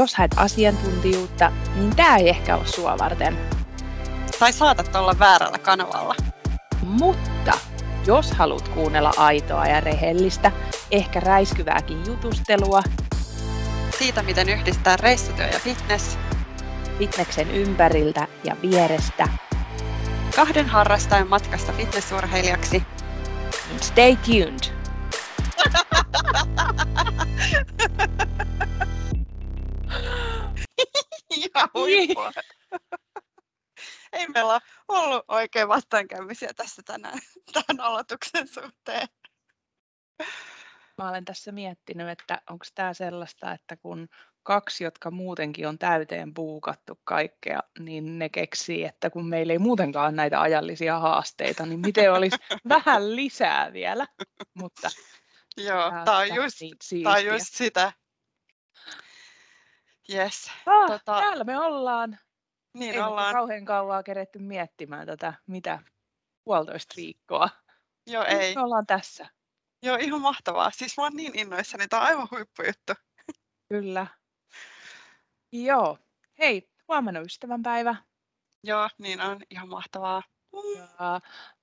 jos haet asiantuntijuutta, niin tämä ei ehkä ole sua varten. Tai saatat olla väärällä kanavalla. Mutta jos haluat kuunnella aitoa ja rehellistä, ehkä räiskyvääkin jutustelua, Siitä, miten yhdistää reissutyö ja fitness, fitneksen ympäriltä ja vierestä, kahden harrastajan matkasta fitnessurheilijaksi, stay tuned! Ihan huippua. Ei meillä ole ollut oikein vastaankäymisiä tässä tänään tämän aloituksen suhteen. Mä olen tässä miettinyt, että onko tämä sellaista, että kun kaksi, jotka muutenkin on täyteen puukattu kaikkea, niin ne keksii, että kun meillä ei muutenkaan näitä ajallisia haasteita, niin miten olisi vähän lisää vielä. Mutta Joo, tämä on, just, niin tää on siistiä. just sitä. Yes, Ah, tota- Täällä me ollaan. niin Ei ollaan. kauhean kauaa keretty miettimään tätä, mitä puolitoista viikkoa. Joo, Nyt ei. Me ollaan tässä. Joo, ihan mahtavaa. Siis mä oon niin innoissani. Tämä on aivan huippujuttu. Kyllä. Joo. Hei, huomenna ystävänpäivä. Joo, niin on ihan mahtavaa. Ja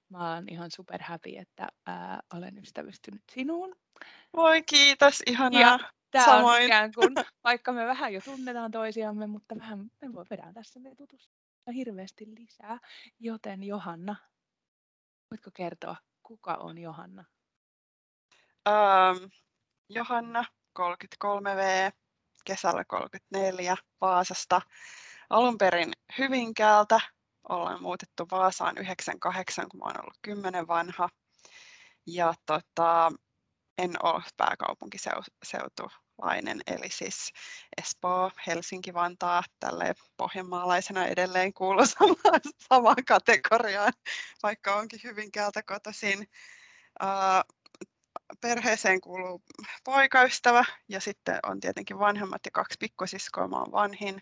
mä oon ihan super happy, että ää, olen ystävystynyt sinuun. Voi kiitos, ihanaa. Ja Tämä on Samoin. ikään kuin, vaikka me vähän jo tunnetaan toisiamme, mutta vähän me voi vedään tässä me tutustua hirveästi lisää. Joten Johanna, voitko kertoa, kuka on Johanna? Ähm, Johanna, 33V, kesällä 34, Vaasasta. Alun perin Hyvinkäältä. Ollaan muutettu Vaasaan 98, kun mä oon ollut 10 vanha. Ja tota, en ole pääkaupunkiseutulainen, eli siis Espoo, Helsinki, Vantaa, tälleen pohjanmaalaisena edelleen kuuluu samaan, samaan kategoriaan, vaikka onkin Hyvinkäältä kotoisin. Ää, perheeseen kuuluu poikaystävä ja sitten on tietenkin vanhemmat ja kaksi pikkusiskoa. Mä oon vanhin.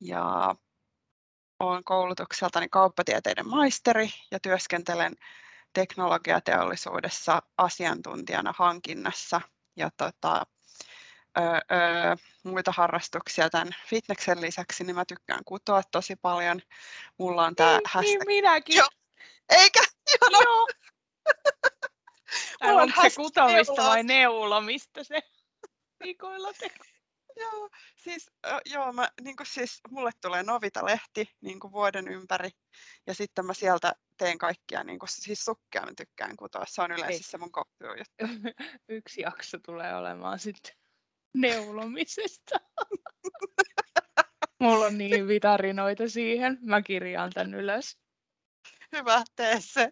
Ja olen koulutukseltani kauppatieteiden maisteri ja työskentelen teknologiateollisuudessa asiantuntijana hankinnassa. Ja tota, öö, öö, muita harrastuksia tämän fitneksen lisäksi, niin mä tykkään kutoa tosi paljon. Mulla on tämä niin, hashtag. niin minäkin. Joo. Eikä? Joo. Tai Mulla on onko se kutomista vai neulomista se viikoilla teko? Joo, siis, joo mä, niin siis, mulle tulee Novita-lehti niin vuoden ympäri ja sitten mä sieltä teen kaikkia, niin kuin, siis sukkia mä tykkään kutoa, se on Ei. yleensä se mun juttu. Yksi jakso tulee olemaan sitten neulomisesta. Mulla on niin hyviä tarinoita siihen. Mä kirjaan tän ylös. Hyvä, tee se.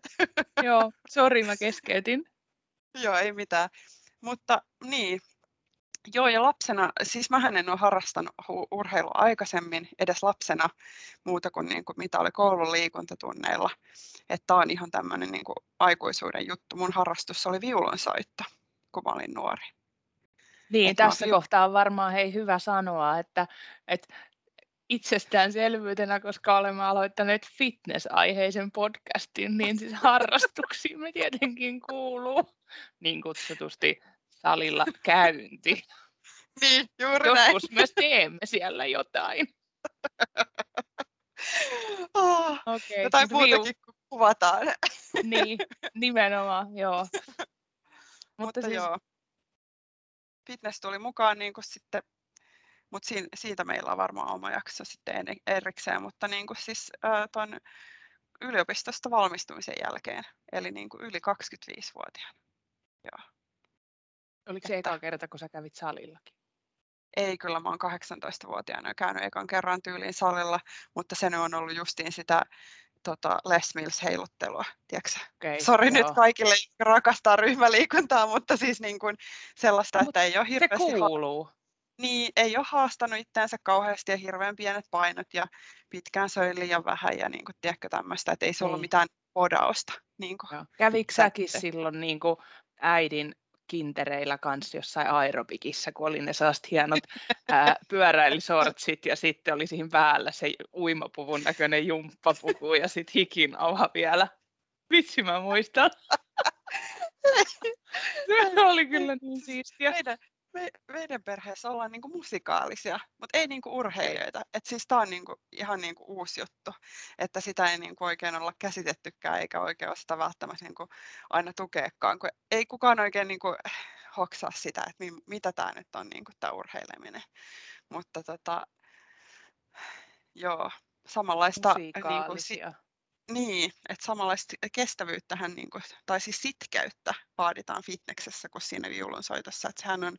Joo, sori mä keskeytin. joo, ei mitään. Mutta niin, joo ja lapsena, siis mä en ole harrastanut urheilua aikaisemmin edes lapsena muuta kuin, niin kuin mitä oli koulun liikuntatunneilla. Että on ihan tämmöinen niin kuin aikuisuuden juttu. Mun harrastus oli viulunsoitto, kun mä olin nuori. Niin, Et mä tässä viu- kohtaa on varmaan hei hyvä sanoa, että, että itsestäänselvyytenä, koska olemme aloittaneet fitness-aiheisen podcastin, niin siis harrastuksiin me tietenkin kuuluu niin kutsutusti salilla käynti. Niin, juuri näin. Joskus myös teemme siellä jotain. Oh, Okei, jotain mut viu- muutakin kuin kuvataan. Niin, nimenomaan, joo. Mutta, Mutta siis, joo, fitness tuli mukaan niin kuin sitten, mutta siitä meillä on varmaan oma jakso sitten en- erikseen, mutta niin kuin siis ton yliopistosta valmistumisen jälkeen, eli niin kuin yli 25-vuotiaana. Oliko se eka kerta, kun sä kävit salillakin? Ei kyllä, mä oon 18-vuotiaana jo käynyt ekan kerran tyyliin salilla, mutta se on ollut justiin sitä tota, Les Mills heiluttelua, tiedätkö Okei, Sori nyt kaikille, jotka rakastaa ryhmäliikuntaa, mutta siis niin kuin sellaista, Mut että ei ole Se hirveästi ha- kuuluu. niin, ei ole haastanut itseänsä kauheasti ja hirveän pienet painot ja pitkään söi liian vähän ja niin kuin, tiedätkö tämmöistä, että ei se ollut Ei. mitään podausta. Niin kuin. Kävikö säkin silloin niin kuin äidin kintereillä kanssa jossain aerobikissa, kun oli ne sellaiset hienot ää, pyöräilysortsit ja sitten oli siinä päällä se uimapuvun näköinen jumppapuku ja sitten hikinauha vielä. Vitsi mä muistan. Se oli kyllä niin siistiä. Meidän, me, meidän perheessä ollaan niinku musikaalisia, mutta ei niinku urheilijoita. Et siis tämä on niinku ihan niinku uusi juttu, että sitä ei niinku oikein olla käsitettykään eikä oikein sitä välttämättä niinku aina tukeekaan, kun ei kukaan oikein niinku hoksaa sitä, että mi, mitä tämä nyt on niinku tämä urheileminen. Mutta tota, joo, samanlaista niinku, si, niin, että samanlaista kestävyyttähän, niin kuin, tai siis sitkeyttä vaaditaan fitneksessä kuin siinä viulunsoitossa. Että sehän on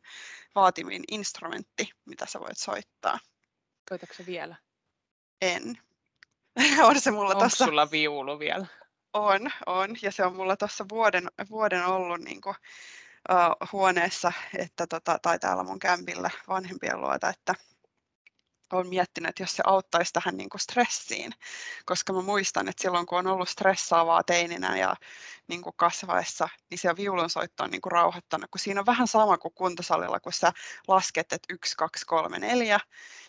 vaatimin instrumentti, mitä sä voit soittaa. Soitatko vielä? En. on se mulla Onko tossa... sulla viulu vielä? On, on. Ja se on mulla tuossa vuoden, vuoden ollut niin kuin, uh, huoneessa että tota, tai täällä mun kämpillä vanhempien luota, että olen miettinyt, että jos se auttaisi tähän niin kuin stressiin, koska mä muistan, että silloin kun on ollut stressaavaa teininä ja niin kuin kasvaessa, niin se viulunsoitto on niin kuin rauhoittanut, kun siinä on vähän sama kuin kuntosalilla, kun sä lasket, että yksi, kaksi, kolme, neljä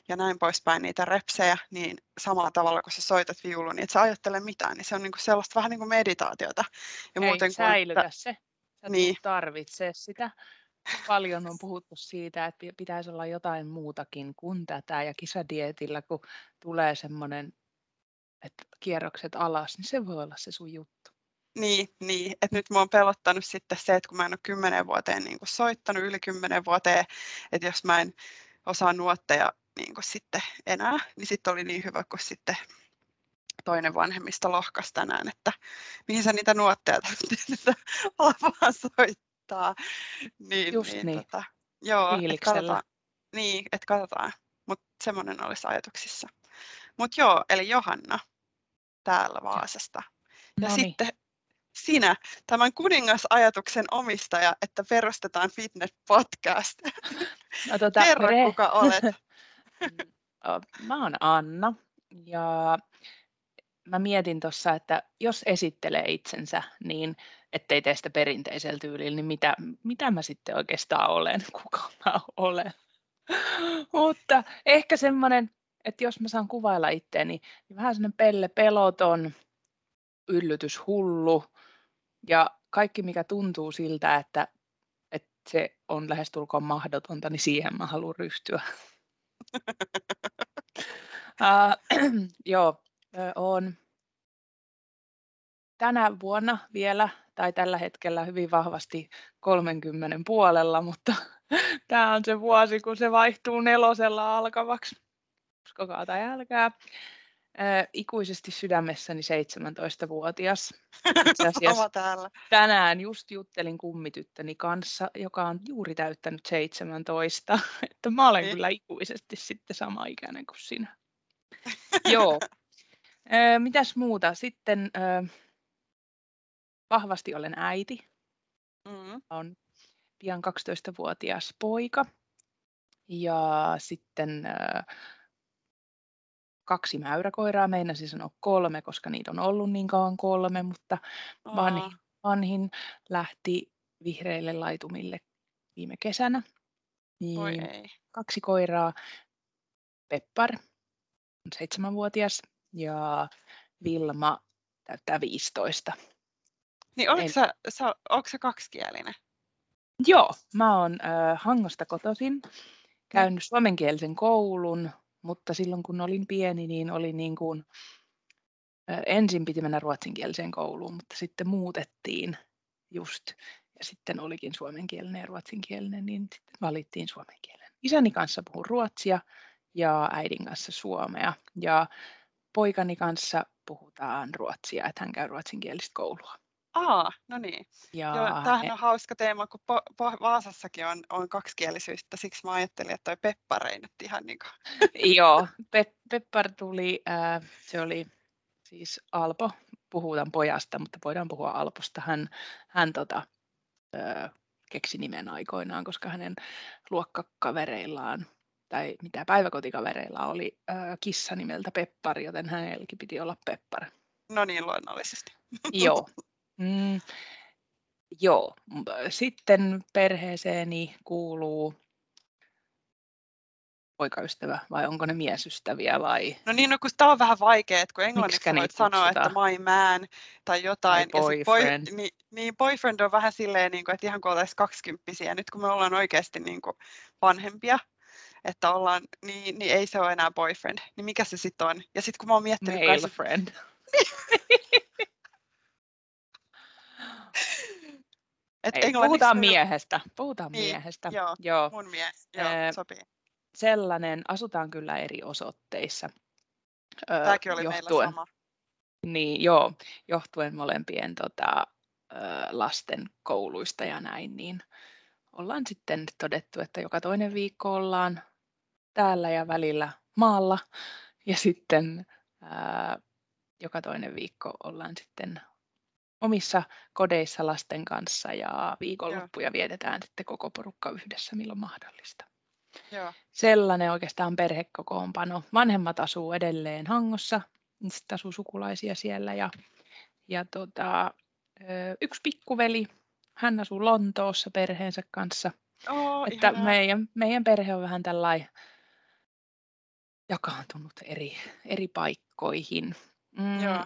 ja näin poispäin niitä repsejä, niin samalla tavalla kun sä soitat viulun, niin et sä ajattele mitään, niin se on niin kuin sellaista vähän niin kuin meditaatiota. Ja Hei, muuten, säilytä kun, se. Sä niin. tarvitse sitä paljon on puhuttu siitä, että pitäisi olla jotain muutakin kuin tätä ja kisadietillä, kun tulee semmoinen, että kierrokset alas, niin se voi olla se sun juttu. Niin, niin. että nyt mä oon pelottanut sitten se, että kun mä en ole kymmenen vuoteen niin soittanut, yli kymmenen vuoteen, että jos mä en osaa nuotteja niin sitten enää, niin sitten oli niin hyvä, kun sitten toinen vanhemmista lohkas tänään, että mihin sä niitä nuotteja tarvitset, alapaan soittaa soittaa. Niin, Just niin. niin. Tota, joo, että katsotaan. Niin, että katsotaan. Mutta semmoinen olisi ajatuksissa. Mutta joo, eli Johanna täällä Vaasasta. Ja Noniin. sitten sinä, tämän kuningasajatuksen omistaja, että perustetaan fitness podcast. No, tota, Kerro, re... kuka olet. Mä oon Anna ja mä mietin tuossa, että jos esittelee itsensä, niin ettei tee sitä perinteisellä tyylillä, niin mitä, mitä mä sitten oikeastaan olen, kuka mä olen. Mutta ehkä semmoinen, että jos mä saan kuvailla itteeni, niin vähän semmoinen pelle peloton, yllytyshullu ja kaikki mikä tuntuu siltä, että, että se on lähestulkoon mahdotonta, niin siihen mä haluan ryhtyä. uh, joo, on tänä vuonna vielä tai tällä hetkellä hyvin vahvasti 30 puolella, mutta tämä on se vuosi, kun se vaihtuu nelosella alkavaksi. Uskokaa tai älkää. Äh, ikuisesti sydämessäni 17-vuotias. Sama täällä. Tänään just juttelin kummityttäni kanssa, joka on juuri täyttänyt 17. Että mä olen niin. kyllä ikuisesti sitten sama ikäinen kuin sinä. Joo. Äh, mitäs muuta? Sitten äh, vahvasti olen äiti. Mm. On pian 12-vuotias poika. Ja sitten äh, kaksi mäyräkoiraa, meinasin sanoa kolme, koska niitä on ollut niin kauan kolme, mutta vanhin, vanhin lähti vihreille laitumille viime kesänä. Niin ei. Kaksi koiraa, Peppar on seitsemänvuotias ja Vilma täyttää 15. Niin oliko, en... sä, sä, sä kaksikielinen? Joo, mä oon äh, Hangosta kotoisin, käynyt mm. suomenkielisen koulun, mutta silloin kun olin pieni, niin oli niin kuin, äh, ensin piti mennä ruotsinkieliseen kouluun, mutta sitten muutettiin just, ja sitten olikin suomenkielinen ja ruotsinkielinen, niin sitten valittiin suomenkielinen. Isäni kanssa puhun ruotsia ja äidin kanssa suomea, ja poikani kanssa puhutaan ruotsia, että hän käy ruotsinkielistä koulua. Aa, no niin. Joo, tämähän on hauska teema, kun po- po- Vaasassakin on, on kaksikielisyyttä, siksi mä ajattelin, että toi Peppar ei nyt ihan niin kuin... Joo, Pe- Peppar tuli, äh, se oli siis Alpo, puhutaan pojasta, mutta voidaan puhua Alposta. Hän, hän tota, äh, keksi nimen aikoinaan, koska hänen luokkakavereillaan tai mitä päiväkotikavereilla oli äh, kissa nimeltä Peppar, joten hänelläkin piti olla Peppar. No niin, luonnollisesti. Joo, Mm, joo, sitten perheeseeni kuuluu poikaystävä vai onko ne miesystäviä vai? No niin, no kun tämä on vähän vaikea, että kun englanniksi voit sanoa, että my man tai jotain. My boyfriend. Ja boy, niin, niin, boyfriend on vähän silleen, niin kuin, että ihan kuin oltaisiin kaksikymppisiä. Nyt kun me ollaan oikeasti niin kuin vanhempia, että ollaan, niin, niin ei se ole enää boyfriend. Niin mikä se sitten on? Ja sitten kun mä oon miettinyt... Male kai, friend. Et Ei, puhutaan miehestä. Puhutaan niin, miehestä. Joo, joo. mun mies. Joo, ee, sopii. Sellainen, asutaan kyllä eri osoitteissa. Tämäkin oli johtuen, meillä sama. Niin, joo, johtuen molempien tota, lasten kouluista ja näin, niin ollaan sitten todettu, että joka toinen viikko ollaan täällä ja välillä maalla. Ja sitten ää, joka toinen viikko ollaan sitten omissa kodeissa lasten kanssa ja viikonloppuja Joo. vietetään sitten koko porukka yhdessä, milloin mahdollista. Joo. Sellainen oikeastaan perhekokoonpano. Vanhemmat asuu edelleen Hangossa, niin sitten asuu sukulaisia siellä ja, ja tota, yksi pikkuveli, hän asuu Lontoossa perheensä kanssa. Oh, että meidän, meidän perhe on vähän tällainen jakaantunut eri, eri paikkoihin. Mm, Joo.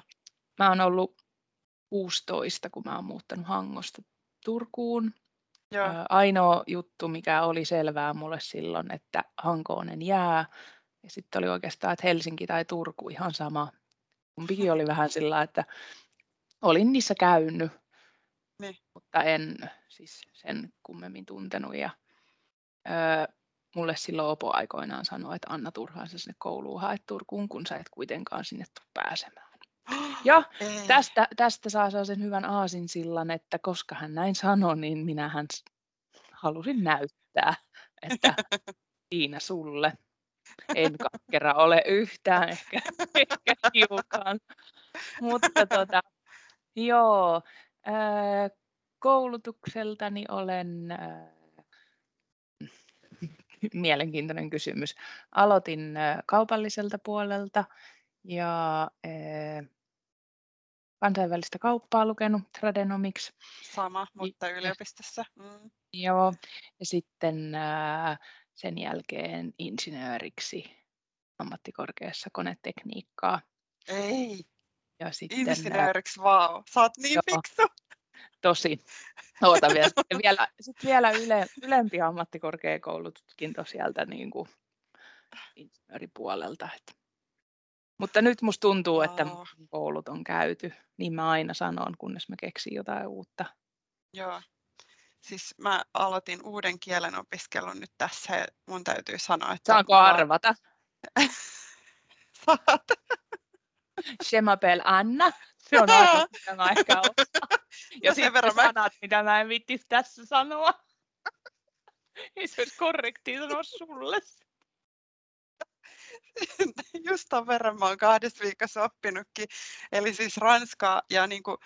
Mä oon ollut 16, kun mä oon muuttanut Hangosta Turkuun. Joo. Ainoa juttu, mikä oli selvää mulle silloin, että Hankoonen jää. Ja sitten oli oikeastaan, että Helsinki tai Turku ihan sama. Kumpikin oli vähän sillä, että olin niissä käynyt, niin. mutta en siis sen kummemmin tuntenut. Ja, öö, mulle silloin Opo aikoinaan sanoi, että Anna turhaan sinne kouluun haet Turkuun, kun sä et kuitenkaan sinne tule pääsemään. Ja tästä, tästä saa sen hyvän aasinsillan, että koska hän näin sanoi, niin minähän halusin näyttää, että Tiina sulle. En kakkera ole yhtään, ehkä, ehkä hiukan. Mutta tota, joo, koulutukseltani olen, mielenkiintoinen kysymys. Aloitin kaupalliselta puolelta ja kansainvälistä kauppaa lukenut, Tradenomics. Sama, mutta yliopistossa. Mm. Joo, ja sitten ää, sen jälkeen insinööriksi ammattikorkeassa konetekniikkaa. Ei, ja sitten, insinööriksi, vau, wow. sä oot niin joo, fiksu. Tosi. Oota vielä, sitten vielä, sitten vielä yle, ylempi ammattikorkeakoulututkinto sieltä niin kuin insinööripuolelta. Että mutta nyt musta tuntuu, että koulut on käyty. Niin mä aina sanon, kunnes mä keksin jotain uutta. Joo. Siis mä aloitin uuden kielen opiskelun nyt tässä ja mun täytyy sanoa, että... Saanko mä... arvata? Saat. Je m'appelle Anna. Se on aika, mitä mä ehkä. Ja no sitten verran sanat, mä... mitä mä en vitti tässä sanoa. Ei se olisi korrekti sanoa sulle. just ton verran mä oon kahdessa viikossa oppinutkin. Eli siis ranskaa ja niin kuin,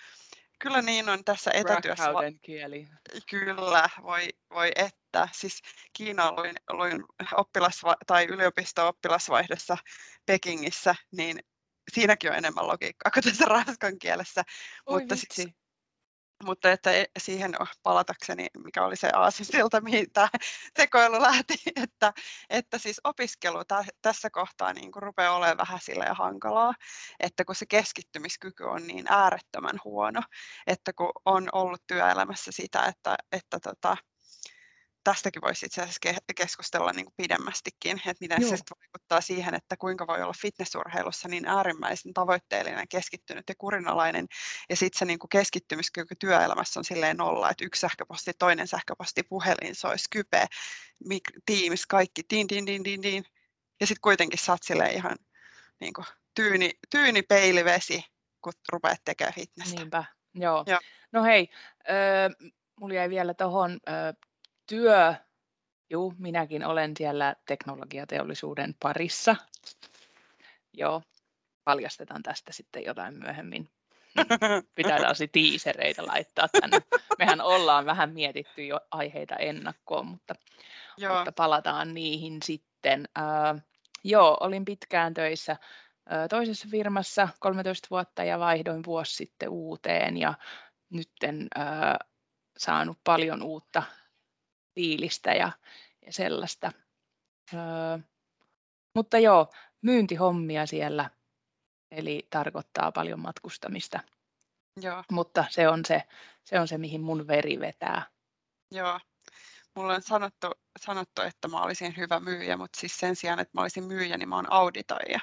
kyllä niin on tässä etätyössä. kieli. Kyllä, voi, voi että. Siis Kiina luin, luin oppilasva- tai yliopisto-oppilasvaihdossa Pekingissä, niin siinäkin on enemmän logiikkaa kuin tässä ranskan kielessä. Oi Mutta siis, mutta että e, siihen palatakseni, mikä oli se aasinsilta, mihin tämä tekoilu lähti, että, että siis opiskelu tä, tässä kohtaa niin kuin rupeaa olemaan vähän sille hankalaa, että kun se keskittymiskyky on niin äärettömän huono, että kun on ollut työelämässä sitä, että, että tota, tästäkin voisi itse asiassa keskustella niin kuin pidemmästikin, että miten Joo. se vaikuttaa siihen, että kuinka voi olla fitnessurheilussa niin äärimmäisen tavoitteellinen, keskittynyt ja kurinalainen, ja sitten se niin kuin keskittymiskyky työelämässä on silleen nolla, että yksi sähköposti, toinen sähköposti, puhelin soi, Skype, Teams, kaikki, din, din, din, din, din. ja sitten kuitenkin sä oot ihan niin kuin tyyni, tyyni peilivesi, kun rupeat tekemään fitnessä. Niinpä, joo. joo. No hei, äh, mulla jäi vielä tuohon äh, työ, juu, minäkin olen siellä teknologiateollisuuden parissa. Joo, paljastetaan tästä sitten jotain myöhemmin. Pitää tällaisia tiisereitä laittaa tänne. Mehän ollaan vähän mietitty jo aiheita ennakkoon, mutta, joo. mutta palataan niihin sitten. Uh, joo, olin pitkään töissä uh, toisessa firmassa 13 vuotta ja vaihdoin vuosi sitten uuteen ja nyt uh, saanut paljon uutta fiilistä ja, ja sellaista. Öö, Mutta joo, myyntihommia siellä, eli tarkoittaa paljon matkustamista. Joo, Mutta se on se, se on se, mihin mun veri vetää. joo. Mulle on sanottu, sanottu, että mä olisin hyvä myyjä, mutta siis sen sijaan, että mä olisin myyjä, niin mä oon auditoija.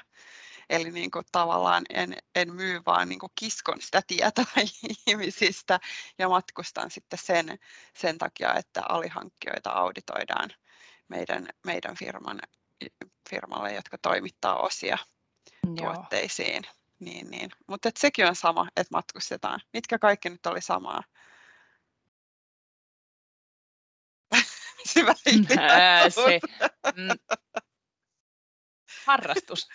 Eli niin kuin tavallaan en, en myy, vaan niin kuin kiskon sitä tietoa ihmisistä ja matkustan sitten sen, sen takia, että alihankkijoita auditoidaan meidän, meidän firman, firmalle, jotka toimittaa osia Joo. tuotteisiin. Niin, niin. Mutta sekin on sama, että matkustetaan. Mitkä kaikki nyt oli samaa? Ää, hiljaisuus. se, mm, harrastus.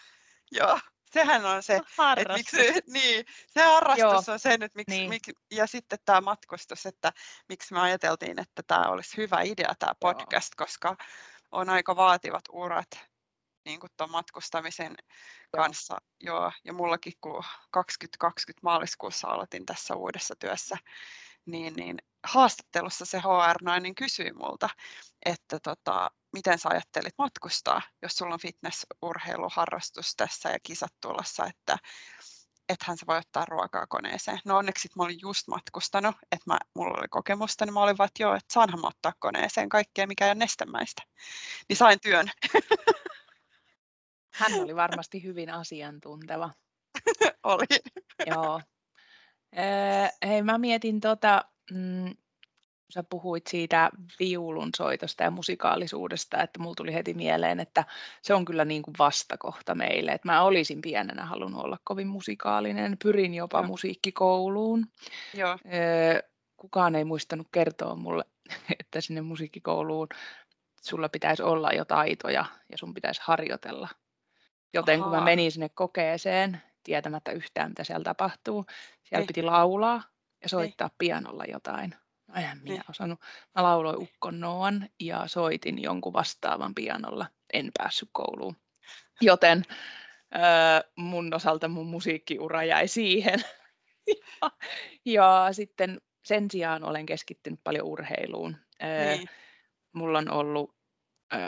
Joo, sehän on se, että harrastus. miksi, niin, se harrastus on se nyt, miksi, Niin. miksi, ja sitten tämä matkustus, että miksi me ajateltiin, että tämä olisi hyvä idea tämä Joo. podcast, koska on aika vaativat urat niin kuin tuon matkustamisen Joo. kanssa. Joo, ja mullakin kun 2020 maaliskuussa aloitin tässä uudessa työssä, niin, niin haastattelussa se HR-nainen kysyi multa, että tota, miten sä ajattelit matkustaa, jos sulla on fitnessurheiluharrastus tässä ja kisat tulossa, että ethän sä voi ottaa ruokaa koneeseen. No onneksi mä olin just matkustanut, että mä, mulla oli kokemusta, niin mä olin vaan, että joo, että saanhan mä ottaa koneeseen kaikkea, mikä ei ole nestemäistä. Niin sain työn. Hän oli varmasti hyvin asiantunteva. oli. Joo. Öö, hei, mä mietin tota, mm, sä puhuit siitä viulun soitosta ja musikaalisuudesta, että mulla tuli heti mieleen, että se on kyllä niin kuin vastakohta meille. Että mä olisin pienenä halunnut olla kovin musikaalinen, pyrin jopa Joo. musiikkikouluun. Joo, kukaan ei muistanut kertoa mulle, että sinne musiikkikouluun sulla pitäisi olla jo taitoja ja sun pitäisi harjoitella. Joten kun mä menin sinne kokeeseen, tietämättä yhtään mitä siellä tapahtuu, siellä Niin. piti laulaa ja soittaa pianolla jotain. No eihän minä Niin. osannut. Mä lauloin Ukkon Noan ja soitin jonkun vastaavan pianolla. En päässyt kouluun. Joten öö, mun osalta mun musiikkiura jäi siihen. ja, ja sitten sen sijaan olen keskittynyt paljon urheiluun. Öö, niin. mulla on ollut ö,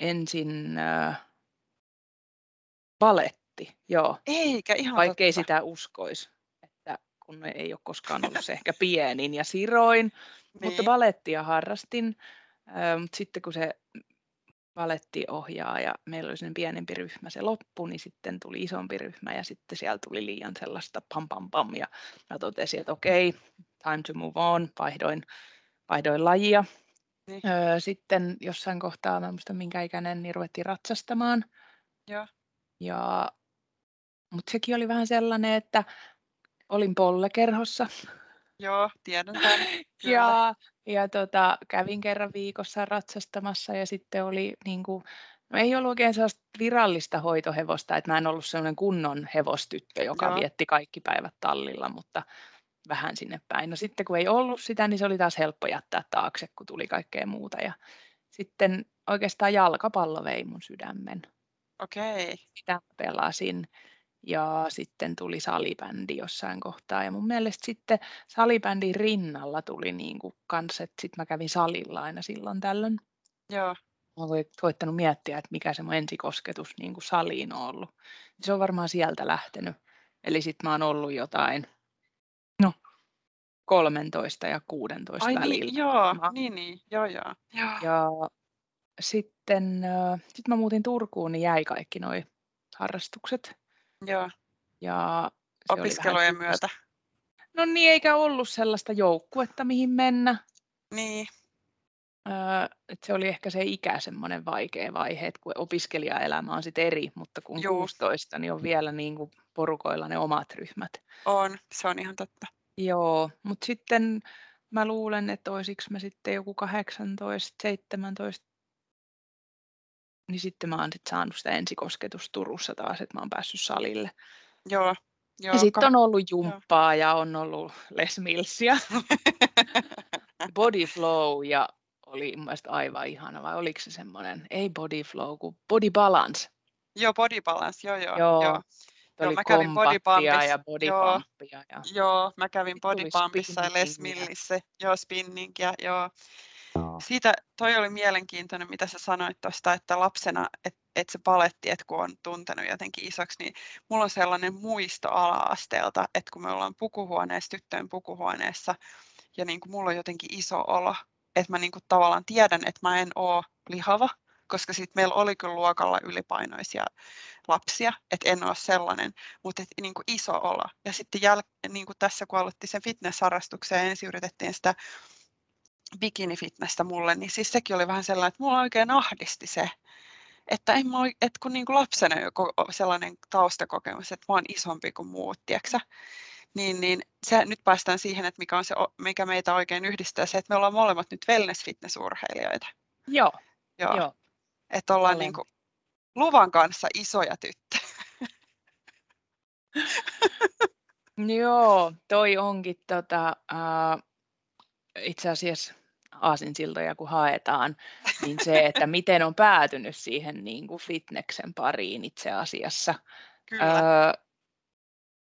ensin ö, baletti, joo, Eikä ihan vaikkei totta. sitä uskoisi, kun ei ole koskaan ollut se ehkä pienin ja siroin, mutta Niin. balettia harrastin, mutta sitten kun se balettiohjaaja, meillä oli sellainen pienempi ryhmä, se loppui, niin sitten tuli isompi ryhmä ja sitten siellä tuli liian sellaista pam pam pam ja mä totesin, että okei, time to move on, vaihdoin, vaihdoin lajia. Niin. Öö, sitten jossain kohtaa, mä muista minkä ikäinen, niin ruvettiin ratsastamaan. Joo. Ja, mutta sekin oli vähän sellainen, että olin pollekerhossa Joo, tiedän tämän. Kyllä. ja, ja tota, kävin kerran viikossa ratsastamassa ja sitten oli niin kuin, no ei ollut oikein sellaista virallista hoitohevosta, että mä en ollut sellainen kunnon hevostyttö, joka Joo. vietti kaikki päivät tallilla, mutta vähän sinne päin. No sitten kun ei ollut sitä, niin se oli taas helppo jättää taakse, kun tuli kaikkea muuta. Ja sitten oikeastaan jalkapallo vei mun sydämen. Okei. Sitä mä pelasin. Ja sitten tuli salibändi jossain kohtaa. Ja mun mielestä sitten salibändin rinnalla tuli niin kuin kans, että sitten mä kävin salilla aina silloin tällöin. Joo. Mä oon koittanut miettiä, että mikä se mun ensikosketus niin kuin saliin on ollut. Se on varmaan sieltä lähtenyt. Eli sitten mä oon ollut jotain, no 13 ja 16 Ai välillä. niin, joo, Mä- niin, niin, joo, joo. joo. Ja sitten sit mä muutin Turkuun, niin jäi kaikki noi harrastukset. Joo. Ja vähän Opiskelujen myötä. No niin, eikä ollut sellaista joukkuetta, mihin mennä. Niin, Öö, et se oli ehkä se ikä semmoinen vaikea vaihe, että kun opiskelijaelämä on sitten eri, mutta kun Juu. 16, niin on vielä niin kuin porukoilla ne omat ryhmät. on, se on ihan totta. Joo, mutta sitten mä luulen, että olisiko mä sitten joku 18, 17, niin sitten mä oon sit saanut sitä ensikosketusta Turussa taas, että mä oon päässyt salille. Joo, joo. ja sitten on ollut jumppaa ja on ollut Les Millsia, Body Flow ja oli mun mielestä aivan ihana, vai oliko se semmoinen, ei Body Flow, kuin Body Balance. Joo, body balance, joo, joo. Joo, joo. Joo, mä kävin body kompaktia pumpissa, ja body joo. Ja, Joo, mä kävin Sitten tuli body pumpissa ja Les. Millissä, joo, spinningiä, joo. Siitä toi oli mielenkiintoinen, mitä sä sanoit tuosta, että lapsena et, että se paletti, että kun on tuntenut jotenkin isoksi, niin mulla on sellainen muisto ala-asteelta, että kun me ollaan pukuhuoneessa, tyttöjen pukuhuoneessa, ja niin kuin mulla on jotenkin iso olo, että mä niin kuin tavallaan tiedän, että mä en ole lihava, koska sitten meillä oli kyllä luokalla ylipainoisia lapsia, että en ole sellainen, mutta et, niin kuin iso olo. Ja sitten jäl- niin kuin tässä, kun aloitti sen fitness-harrastuksen ja ensin yritettiin sitä bikini-fitnessä mulle, niin siis sekin oli vähän sellainen, että mulla oikein ahdisti se, että, en mä, että kun niin kuin lapsena joku sellainen taustakokemus, että mä oon isompi kuin muut, tiedätkö? Niin, niin se, nyt päästään siihen, että mikä, on se, mikä meitä oikein yhdistää, se, että me ollaan molemmat nyt wellness-fitness-urheilijoita. Joo, Joo. Joo. Että ollaan niin kuin luvan kanssa isoja tyttöjä. Joo, toi onkin tota, uh, itse asiassa aasinsiltoja kun haetaan, niin se, että miten on päätynyt siihen niin kuin fitneksen pariin itse asiassa. Kyllä. Öö,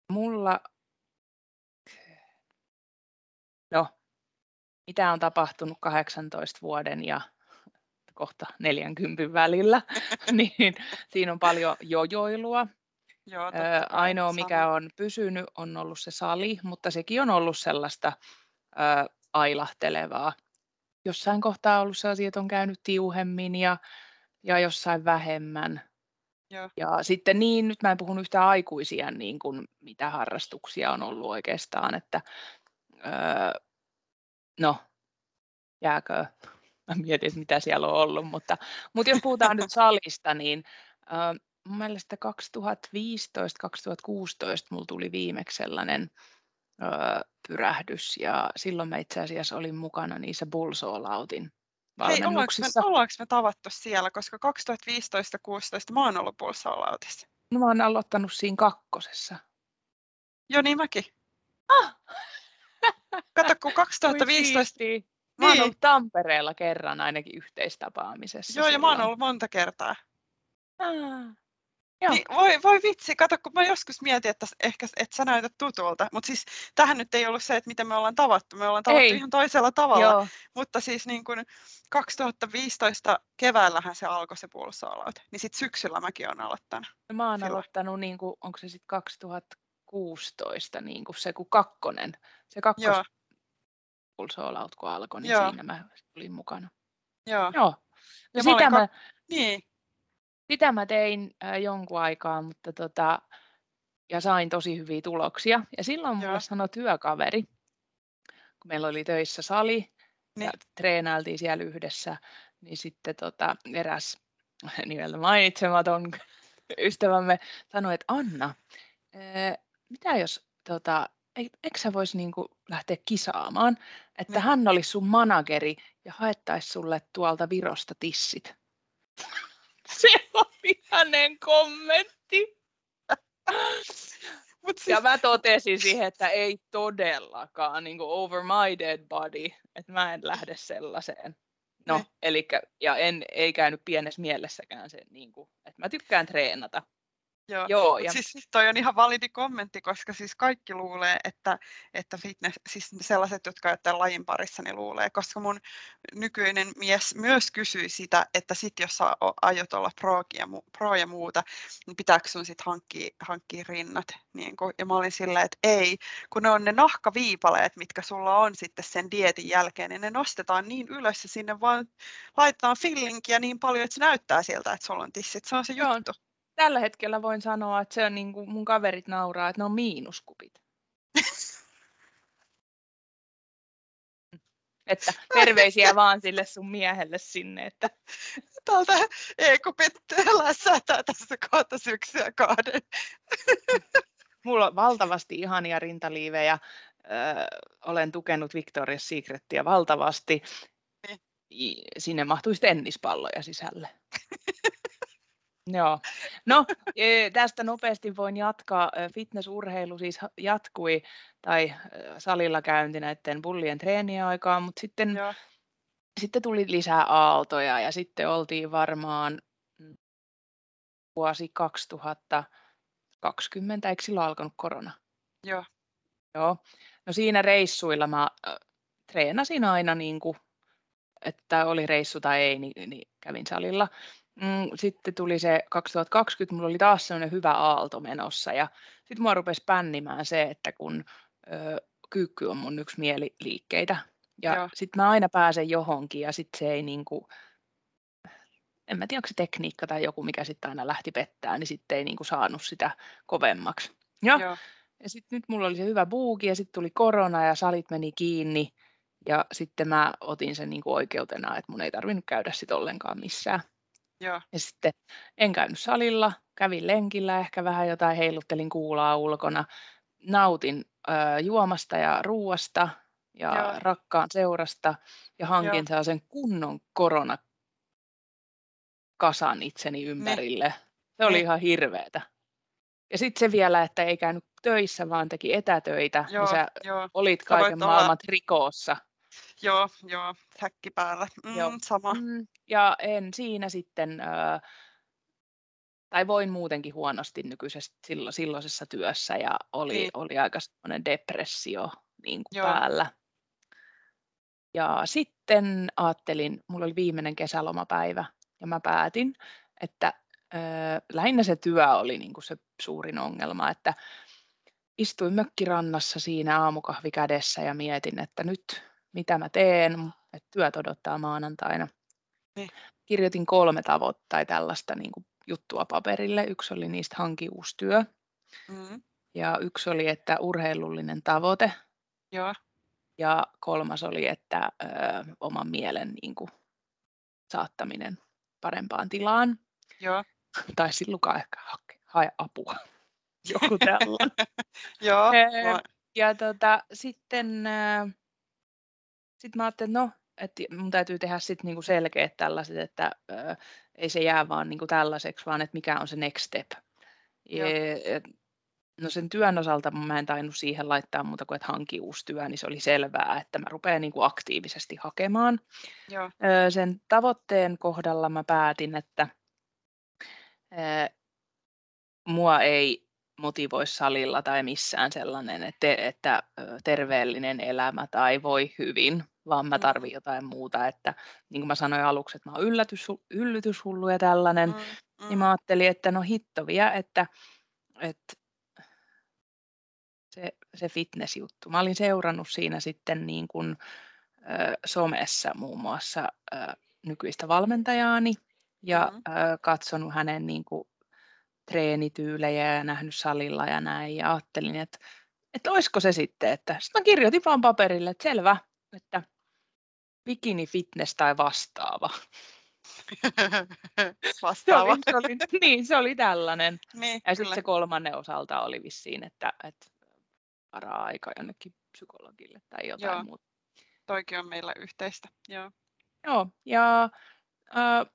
mulla, no, mitä on tapahtunut 18 vuoden ja kohta 40 välillä, niin siinä on paljon jojoilua. Joo, öö, ainoa, mikä on pysynyt, on ollut se sali, mutta sekin on ollut sellaista ö, ailahtelevaa. Jossain kohtaa ollut sellaisia, että on käynyt tiuhemmin ja, ja jossain vähemmän. Joo. Ja sitten niin, nyt mä en puhunut yhtään aikuisia, niin kuin mitä harrastuksia on ollut oikeastaan, että öö, no, jääkö, mä mietin, että mitä siellä on ollut, mutta, mutta jos puhutaan nyt salista, niin öö, mun mielestä 2015-2016 mulla tuli viimeksi sellainen pyrähdys ja silloin mä itse asiassa olin mukana niissä Bullsall-autin valmennuksissa. Hei, ollaanko me, me tavattu siellä, koska 2015-2016 mä oon ollut Bullsall-autissa. No mä oon aloittanut siinä kakkosessa. Joo, niin mäkin. Ah! Kato, kun 2015... Mä oon niin. ollut Tampereella kerran ainakin yhteistapaamisessa. Joo, silloin. ja mä oon ollut monta kertaa. Ah. Niin, voi, voi vitsi, kato, kun mä joskus mietin, että ehkä et sä näytät tutulta, mutta siis tähän nyt ei ollut se, että miten me ollaan tavattu, me ollaan tavattu ei. ihan toisella tavalla, Joo. mutta siis niin kuin 2015 keväällähän se alkoi se pulssaalaut, niin sitten syksyllä mäkin olen aloittanut. No mä oon silloin. aloittanut, niin kuin, onko se sitten 2016, niin kuin se kun kakkonen, se kakkos pulssaalaut kun alkoi, niin Joo. siinä mä olin mukana. Joo. Joo. Ja, ja sitä mä, mä, niin. Sitä mä tein äh, jonkun aikaa, mutta tota, ja sain tosi hyviä tuloksia. Ja silloin mulle sanoi työkaveri, kun meillä oli töissä sali niin. ja treenailtiin siellä yhdessä, niin sitten tota, eräs nimeltä mainitsematon ystävämme sanoi, että Anna, ää, mitä jos, tota, eikö sä voisi niinku lähteä kisaamaan, että niin. hän olisi sun manageri ja haettaisi sulle tuolta Virosta tissit. Se hänen kommentti. Mut siis... Ja mä totesin siihen, että ei todellakaan, niin kuin over my dead body, että mä en lähde sellaiseen. No, eli, ja en, ei käynyt pienessä mielessäkään se, niin kuin, että mä tykkään treenata. Joo, Joo ja... siis toi on ihan validi kommentti, koska siis kaikki luulee, että, että fitness, siis sellaiset, jotka ovat tämän lajin parissa, niin luulee, koska mun nykyinen mies myös kysyi sitä, että sit jos sä aiot olla pro ja, pro ja muuta, niin pitääkö sun sit hankkia, hankkia rinnat? Niin kun, ja mä olin silleen, että ei, kun ne on ne nahkaviipaleet, mitkä sulla on sitten sen dietin jälkeen, niin ne nostetaan niin ylös ja sinne vaan laitetaan fillinkiä niin paljon, että se näyttää siltä, että sulla on tissit. Se on se juttu. Joo tällä hetkellä voin sanoa, että se on niin kuin mun kaverit nauraa, että ne on miinuskupit. että terveisiä vaan sille sun miehelle sinne. Että... Täältä EKP lässätää tässä kohta syksyä kahden. Mulla on valtavasti ihania rintaliivejä. Öö, olen tukenut Victoria's Secretia valtavasti. Niin. Sinne mahtuisi tennispalloja sisälle. Joo. No, e, tästä nopeasti voin jatkaa. Fitnessurheilu siis jatkui, tai salilla käynti näiden bullien treenien aikaan, mutta sitten, Joo. sitten tuli lisää aaltoja ja sitten oltiin varmaan vuosi 2020, eikö silloin alkanut korona? Joo. Joo. No siinä reissuilla mä treenasin aina niin kuin, että oli reissu tai ei, niin, niin kävin salilla. Mm, sitten tuli se 2020, mulla oli taas sellainen hyvä aalto menossa ja sitten mua rupesi pännimään se, että kun ö, kyykky on mun yksi mieliliikkeitä ja sitten mä aina pääsen johonkin ja sitten se ei niinku, en mä tiedä onko se tekniikka tai joku, mikä sitten aina lähti pettää, niin sitten ei niinku saanut sitä kovemmaksi. Ja, Joo. ja sitten nyt mulla oli se hyvä buuki ja sitten tuli korona ja salit meni kiinni ja sitten mä otin sen niinku oikeutena, että mun ei tarvinnut käydä sitten ollenkaan missään. Joo. Ja sitten en käynyt salilla, kävin lenkillä, ehkä vähän jotain heiluttelin kuulaa ulkona, nautin ö, juomasta ja ruuasta ja Joo. rakkaan seurasta ja hankin sen kunnon korona kasan itseni ympärille. Ne. Se oli ne. Ihan hirveetä. Ja sitten se vielä, että ei käynyt töissä, vaan teki etätöitä, niin joo, niin sä joo. olit kaiken sä maailman olla... rikoossa. Joo, joo, häkki päällä. Mm, joo. Sama. Mm, ja en siinä sitten, äh, tai voin muutenkin huonosti nykyisessä sillo, silloisessa työssä ja oli, niin. oli aika semmoinen depressio niin kuin päällä. Ja sitten ajattelin, mulla oli viimeinen kesälomapäivä ja mä päätin, että äh, lähinnä se työ oli niin kuin se suurin ongelma, että istuin mökkirannassa siinä aamukahvi kädessä ja mietin, että nyt mitä mä teen, että työt odottaa maanantaina. Niin. Kirjoitin kolme tavoittaa tai tällaista niin kuin juttua paperille. Yksi oli niistä hanki uusi työ. Mm. Ja yksi oli, että urheilullinen tavoite. Joo. Ja kolmas oli, että ö, oman mielen niin kuin, saattaminen parempaan tilaan. Joo. Tai silloin ehkä hae, hae apua. Joku tällainen. Joo. ja tota, sitten sitten mä ajattelin, että no, että mun täytyy tehdä sitten niinku selkeät tällaiset, että ö, ei se jää vaan niinku tällaiseksi, vaan että mikä on se next step. Ja, no sen työn osalta mä en tainnut siihen laittaa muuta kuin, että hanki uusi työ, niin se oli selvää, että mä rupean niinku aktiivisesti hakemaan. Joo. Ö, sen tavoitteen kohdalla mä päätin, että ö, mua ei motivoi salilla tai missään sellainen, että, että terveellinen elämä tai voi hyvin, vaan mä mm. tarvin jotain muuta. Että niin kuin mä sanoin aluksi, että mä oon yllätys, yllytyshullu ja tällainen, mm, mm. niin mä ajattelin, että no hittovia, että, että se, se fitness-juttu. Mä olin seurannut siinä sitten niin kuin, ö, somessa muun muassa ö, nykyistä valmentajaani ja mm. ö, katsonut hänen niin kuin, treenityylejä ja nähnyt salilla ja näin. Ja ajattelin, että, että olisiko se sitten, että sitten mä kirjoitin vaan paperille, että selvä, että bikini fitness tai vastaava. vastaava. se oli, se oli, niin, se oli tällainen. Niin, ja sitten se kolmannen osalta oli vissiin, että, että varaa aika jonnekin psykologille tai jotain Joo. muuta. Toikin on meillä yhteistä. Joo, Joo ja äh,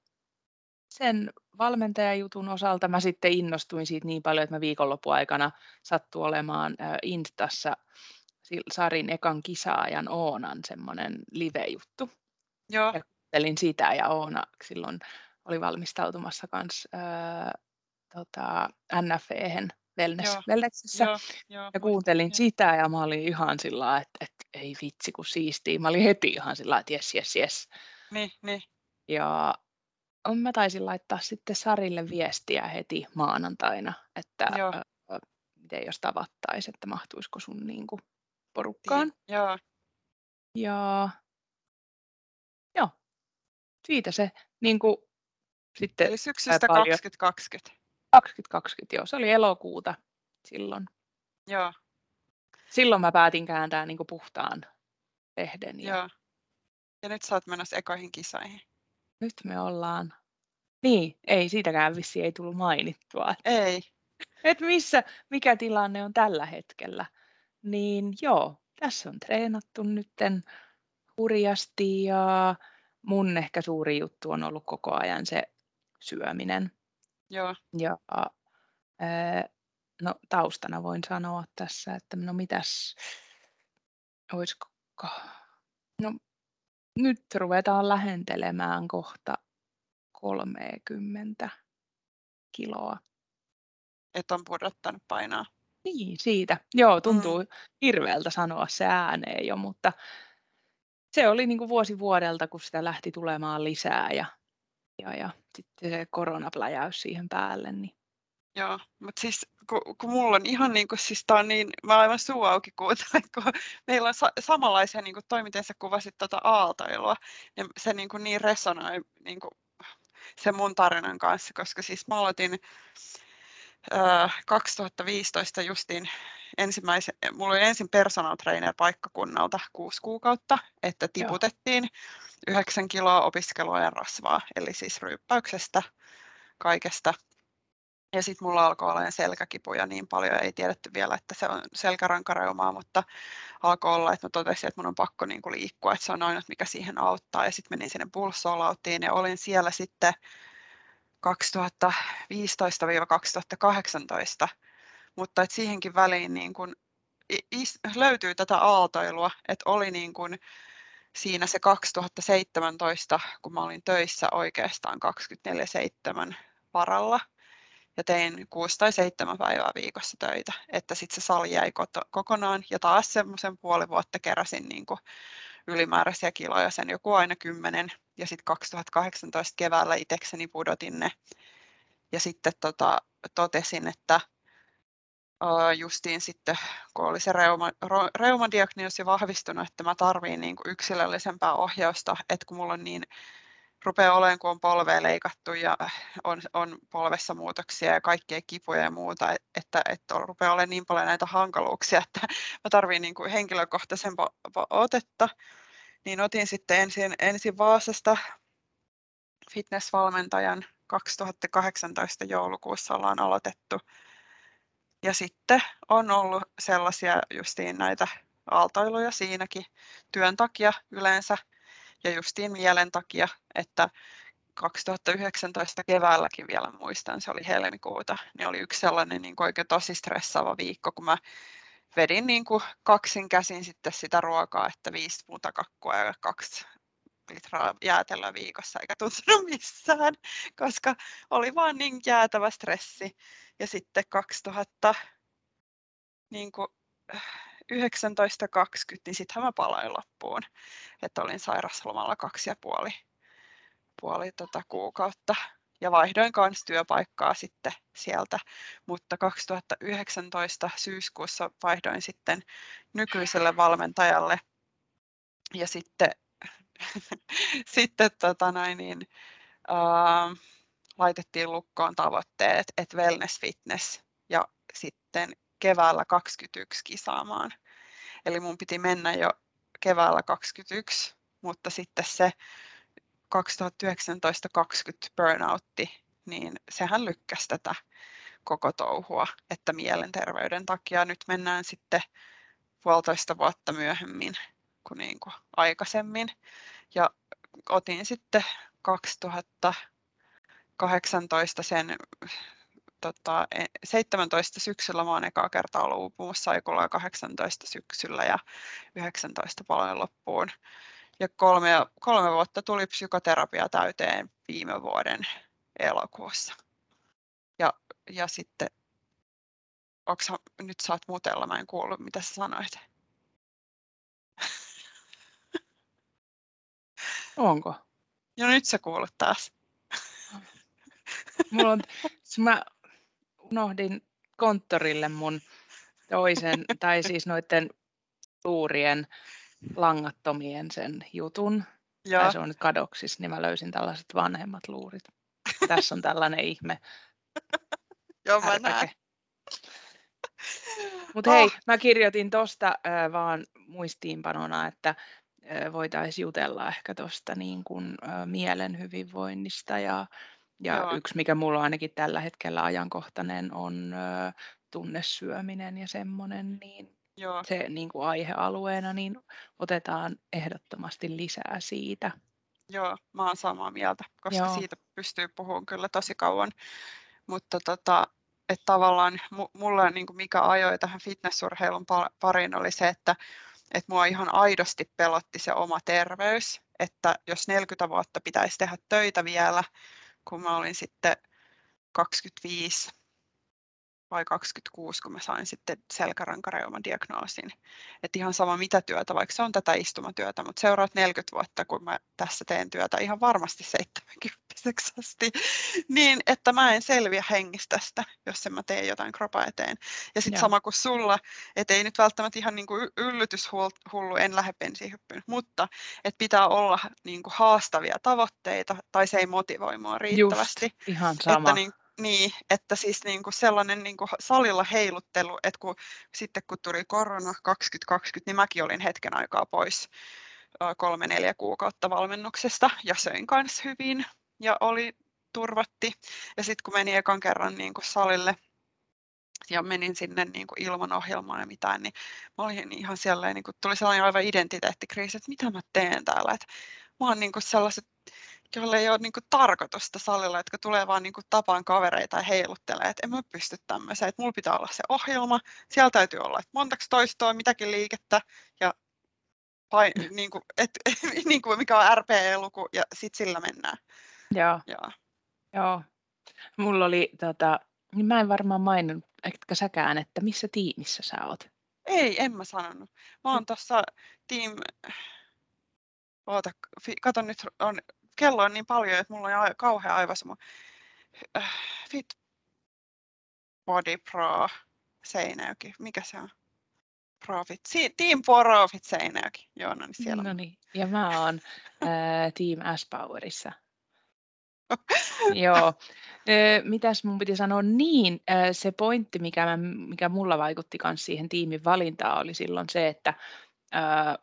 sen valmentajajutun osalta mä sitten innostuin siitä niin paljon, että mä viikonloppuaikana sattui olemaan äh, Instassa Sarin ekan kisaajan Oonan semmoinen live-juttu. Joo. Ja kuuntelin sitä ja Oona silloin oli valmistautumassa kans ää, tota, NFEhen wellness, joo. wellnessissä. Joo, joo, ja kuuntelin joo. sitä ja mä olin ihan sillä että, että ei vitsi kun siistiä. Mä olin heti ihan sillä että jes, jes, jes. Niin, niin. Ja mä taisin laittaa sitten Sarille viestiä heti maanantaina, että Joo. miten jos tavattaisiin, että mahtuisiko sun niin kuin, porukkaan. Joo. Ja joo, siitä se niin kuin, sitten... Eli syksystä 2020. 2020, joo. Se oli elokuuta silloin. Joo. Silloin mä päätin kääntää niin kuin puhtaan lehden. Ja... Joo. Ja nyt sä oot menossa ekoihin kisoihin. Nyt me ollaan. Niin, ei siitäkään vissi ei tullut mainittua. Ei. Et missä, mikä tilanne on tällä hetkellä. Niin joo, tässä on treenattu nytten hurjasti ja mun ehkä suuri juttu on ollut koko ajan se syöminen. Joo. Ja ää, no taustana voin sanoa tässä, että no mitäs, olisiko, no nyt ruvetaan lähentelemään kohta 30 kiloa. Et on pudottanut painoa. Niin, siitä. Joo, tuntuu mm. hirveältä sanoa se ääneen jo, mutta se oli niin kuin vuosi vuodelta, kun sitä lähti tulemaan lisää ja Ja, ja sitten se koronapläjäys siihen päälle, niin Joo, mutta siis kun, kun mulla on ihan niin kuin, siis tää on niin, mä aivan suu auki kuuntelen, kun meillä on sa- samanlaisia niin kuin toi, miten sä kuvasit tuota aaltoilua, niin se niin, kuin niin resonoi niin kuin, sen mun tarinan kanssa, koska siis mä aloitin ö, 2015 justiin ensimmäisen, mulla oli ensin personal trainer paikkakunnalta kuusi kuukautta, että tiputettiin yhdeksän kiloa opiskeluajan rasvaa, eli siis ryyppäyksestä, kaikesta ja sitten mulla alkoi olla selkäkipuja niin paljon, ei tiedetty vielä, että se on selkärankareumaa, mutta alkoi olla, että mä totesin, että mun on pakko niin kuin liikkua, että se on ainut, mikä siihen auttaa. Ja sitten menin sinne pulssolautiin ja olin siellä sitten 2015-2018, mutta että siihenkin väliin niin kuin löytyy tätä aaltoilua, että oli niin kuin siinä se 2017, kun mä olin töissä oikeastaan 24-7 varalla, ja tein kuusi tai seitsemän päivää viikossa töitä, että sitten se sali jäi kokonaan. Ja taas semmoisen puoli vuotta keräsin niin kuin ylimääräisiä kiloja, sen joku aina kymmenen. Ja sitten 2018 keväällä itsekseni pudotin ne. Ja sitten tota, totesin, että justiin sitten, kun oli se reuma, reumadiagnoosi vahvistunut, että mä tarviin niin yksilöllisempää ohjausta, että kun mulla on niin rupeaa olemaan, kun on polvea leikattu ja on, on polvessa muutoksia ja kaikkea kipuja ja muuta, että, että rupeaa olemaan niin paljon näitä hankaluuksia, että mä tarvitsen niin kuin henkilökohtaisempaa otetta. Niin otin sitten ensin, ensin Vaasasta fitnessvalmentajan 2018 joulukuussa ollaan aloitettu. Ja sitten on ollut sellaisia justiin näitä aaltoiluja siinäkin työn takia yleensä ja justiin mielen takia, että 2019 keväälläkin vielä muistan, se oli helmikuuta, niin oli yksi sellainen niin kuin oikein tosi stressaava viikko, kun mä vedin niin kuin kaksin käsin sitten sitä ruokaa, että viisi muuta kakkua ja kaksi litraa jäätelöä viikossa, eikä tuntunut missään, koska oli vaan niin jäätävä stressi. Ja sitten 2000, niin kuin, 19.20, niin sittenhän mä palain loppuun. Että olin sairaslomalla kaksi ja puoli, puoli tota kuukautta. Ja vaihdoin kanssa työpaikkaa sitten sieltä, mutta 2019 syyskuussa vaihdoin sitten nykyiselle valmentajalle. Ja sitten, sitten tota noin, niin, ää, laitettiin lukkoon tavoitteet, että wellness fitness ja sitten keväällä 21 kisaamaan. Eli mun piti mennä jo keväällä 21, mutta sitten se 2019-2020 burnoutti, niin sehän lykkäsi tätä koko touhua, että mielenterveyden takia nyt mennään sitten puolitoista vuotta myöhemmin kuin, niin kuin aikaisemmin. Ja otin sitten 2018 sen tota, 17 e, syksyllä mä oon ekaa kertaa ollut uupumussaikulla ja 18 syksyllä ja 19 paljon loppuun. Ja kolme, kolme vuotta tuli psykoterapia täyteen viime vuoden elokuussa. Ja, ja sitten, onks, nyt saat mutella, mä en kuullut mitä sä sanoit. Onko? Ja nyt sä kuulut taas. Mulla on, mä unohdin konttorille mun toisen, tai siis noiden luurien langattomien sen jutun. Joo. Tai se on nyt kadoksis, niin mä löysin tällaiset vanhemmat luurit. Tässä on tällainen ihme. Joo, mä näen. Mutta hei, oh. mä kirjoitin tuosta äh, vaan muistiinpanona, että äh, voitaisiin jutella ehkä tuosta niin kuin, äh, mielen hyvinvoinnista ja ja Joo. yksi, mikä mulla on ainakin tällä hetkellä ajankohtainen, on ö, tunnesyöminen ja semmoinen, niin Joo. se niin kuin aihealueena, niin otetaan ehdottomasti lisää siitä. Joo, mä oon samaa mieltä, koska Joo. siitä pystyy puhumaan kyllä tosi kauan. Mutta tota, että tavallaan mulla niin kuin mikä ajoi tähän fitnessurheilun pariin oli se, että että mua ihan aidosti pelotti se oma terveys, että jos 40 vuotta pitäisi tehdä töitä vielä, kun mä olin sitten 25 vai 26, kun mä sain sitten selkärankareuman diagnoosin. Että ihan sama mitä työtä, vaikka se on tätä istumatyötä, mutta seuraat 40 vuotta, kun mä tässä teen työtä ihan varmasti 70 asti, niin että mä en selviä hengistä jos en mä tee jotain kropa eteen. Ja sitten sama kuin sulla, että ei nyt välttämättä ihan niin kuin yllytyshullu, en lähde bensiinhyppyyn, mutta että pitää olla niin kuin haastavia tavoitteita tai se ei motivoi mua riittävästi. Just, ihan sama. Että niin, niin, että siis niin kuin sellainen niin kuin salilla heiluttelu, että kun, sitten kun tuli korona 2020, niin mäkin olin hetken aikaa pois kolme-neljä kuukautta valmennuksesta ja söin kanssa hyvin ja oli turvatti. Ja sitten kun menin ekan kerran niin kuin salille ja menin sinne niin kuin ilman ohjelmaa ja mitään, niin mä olin ihan siellä, niin kuin, tuli sellainen aivan identiteettikriisi, että mitä mä teen täällä. Että mä oon niin kuin sellaiset joille ei ole niin kuin, tarkoitusta salilla, jotka tulee vaan niin kuin, tapaan kavereita ja heiluttelee, että en mä pysty tämmöiseen, että mulla pitää olla se ohjelma, siellä täytyy olla, että montako toistoa, mitäkin liikettä ja pain, niin kuin, et, niin kuin mikä on RPE-luku ja sitten sillä mennään. Joo. Joo. Joo. Mulla oli, tota, niin mä en varmaan maininnut, etkä säkään, että missä tiimissä sä oot? Ei, en mä sanonut. Mä oon tuossa team... Oota, kato nyt, on kello on niin paljon, että mulla on kauhean aivasuma. Äh, Fit Body Pro Seinäjoki. Mikä se on? Profit. Team Profit Seinäjoki. Joo, no niin siellä. No niin. Ja mä oon äh, Team S-Powerissa. Joo. Mitäs mun piti sanoa? Niin, se pointti, mikä, mä, mikä mulla vaikutti myös siihen tiimin valintaan, oli silloin se, että ää,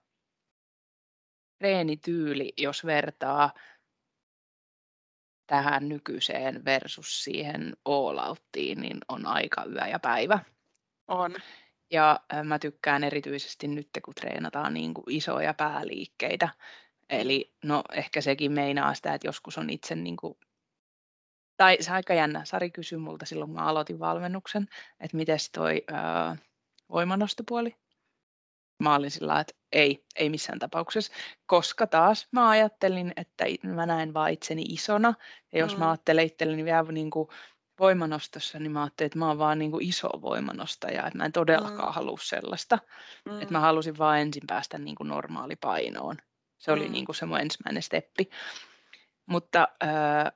treenityyli, jos vertaa tähän nykyiseen versus siihen all outtiin, niin on aika yö ja päivä. On. Ja mä tykkään erityisesti nyt, kun treenataan niin kuin isoja pääliikkeitä. Eli no ehkä sekin meinaa sitä, että joskus on itse niin kuin, tai se aika jännä. Sari kysyi multa silloin, kun mä aloitin valmennuksen, että miten toi ää, voimanostopuoli. Mä olin sillä että ei, ei missään tapauksessa, koska taas mä ajattelin, että mä näen vaan itseni isona, ja jos mm. mä ajattelen itselleni vielä niin kuin voimanostossa, niin mä ajattelin, että mä oon vaan niin kuin iso voimanostaja, että mä en todellakaan mm. halua sellaista, mm. että mä halusin vaan ensin päästä niin kuin normaalipainoon. Se oli mm. niin kuin se mun ensimmäinen steppi. Mutta äh,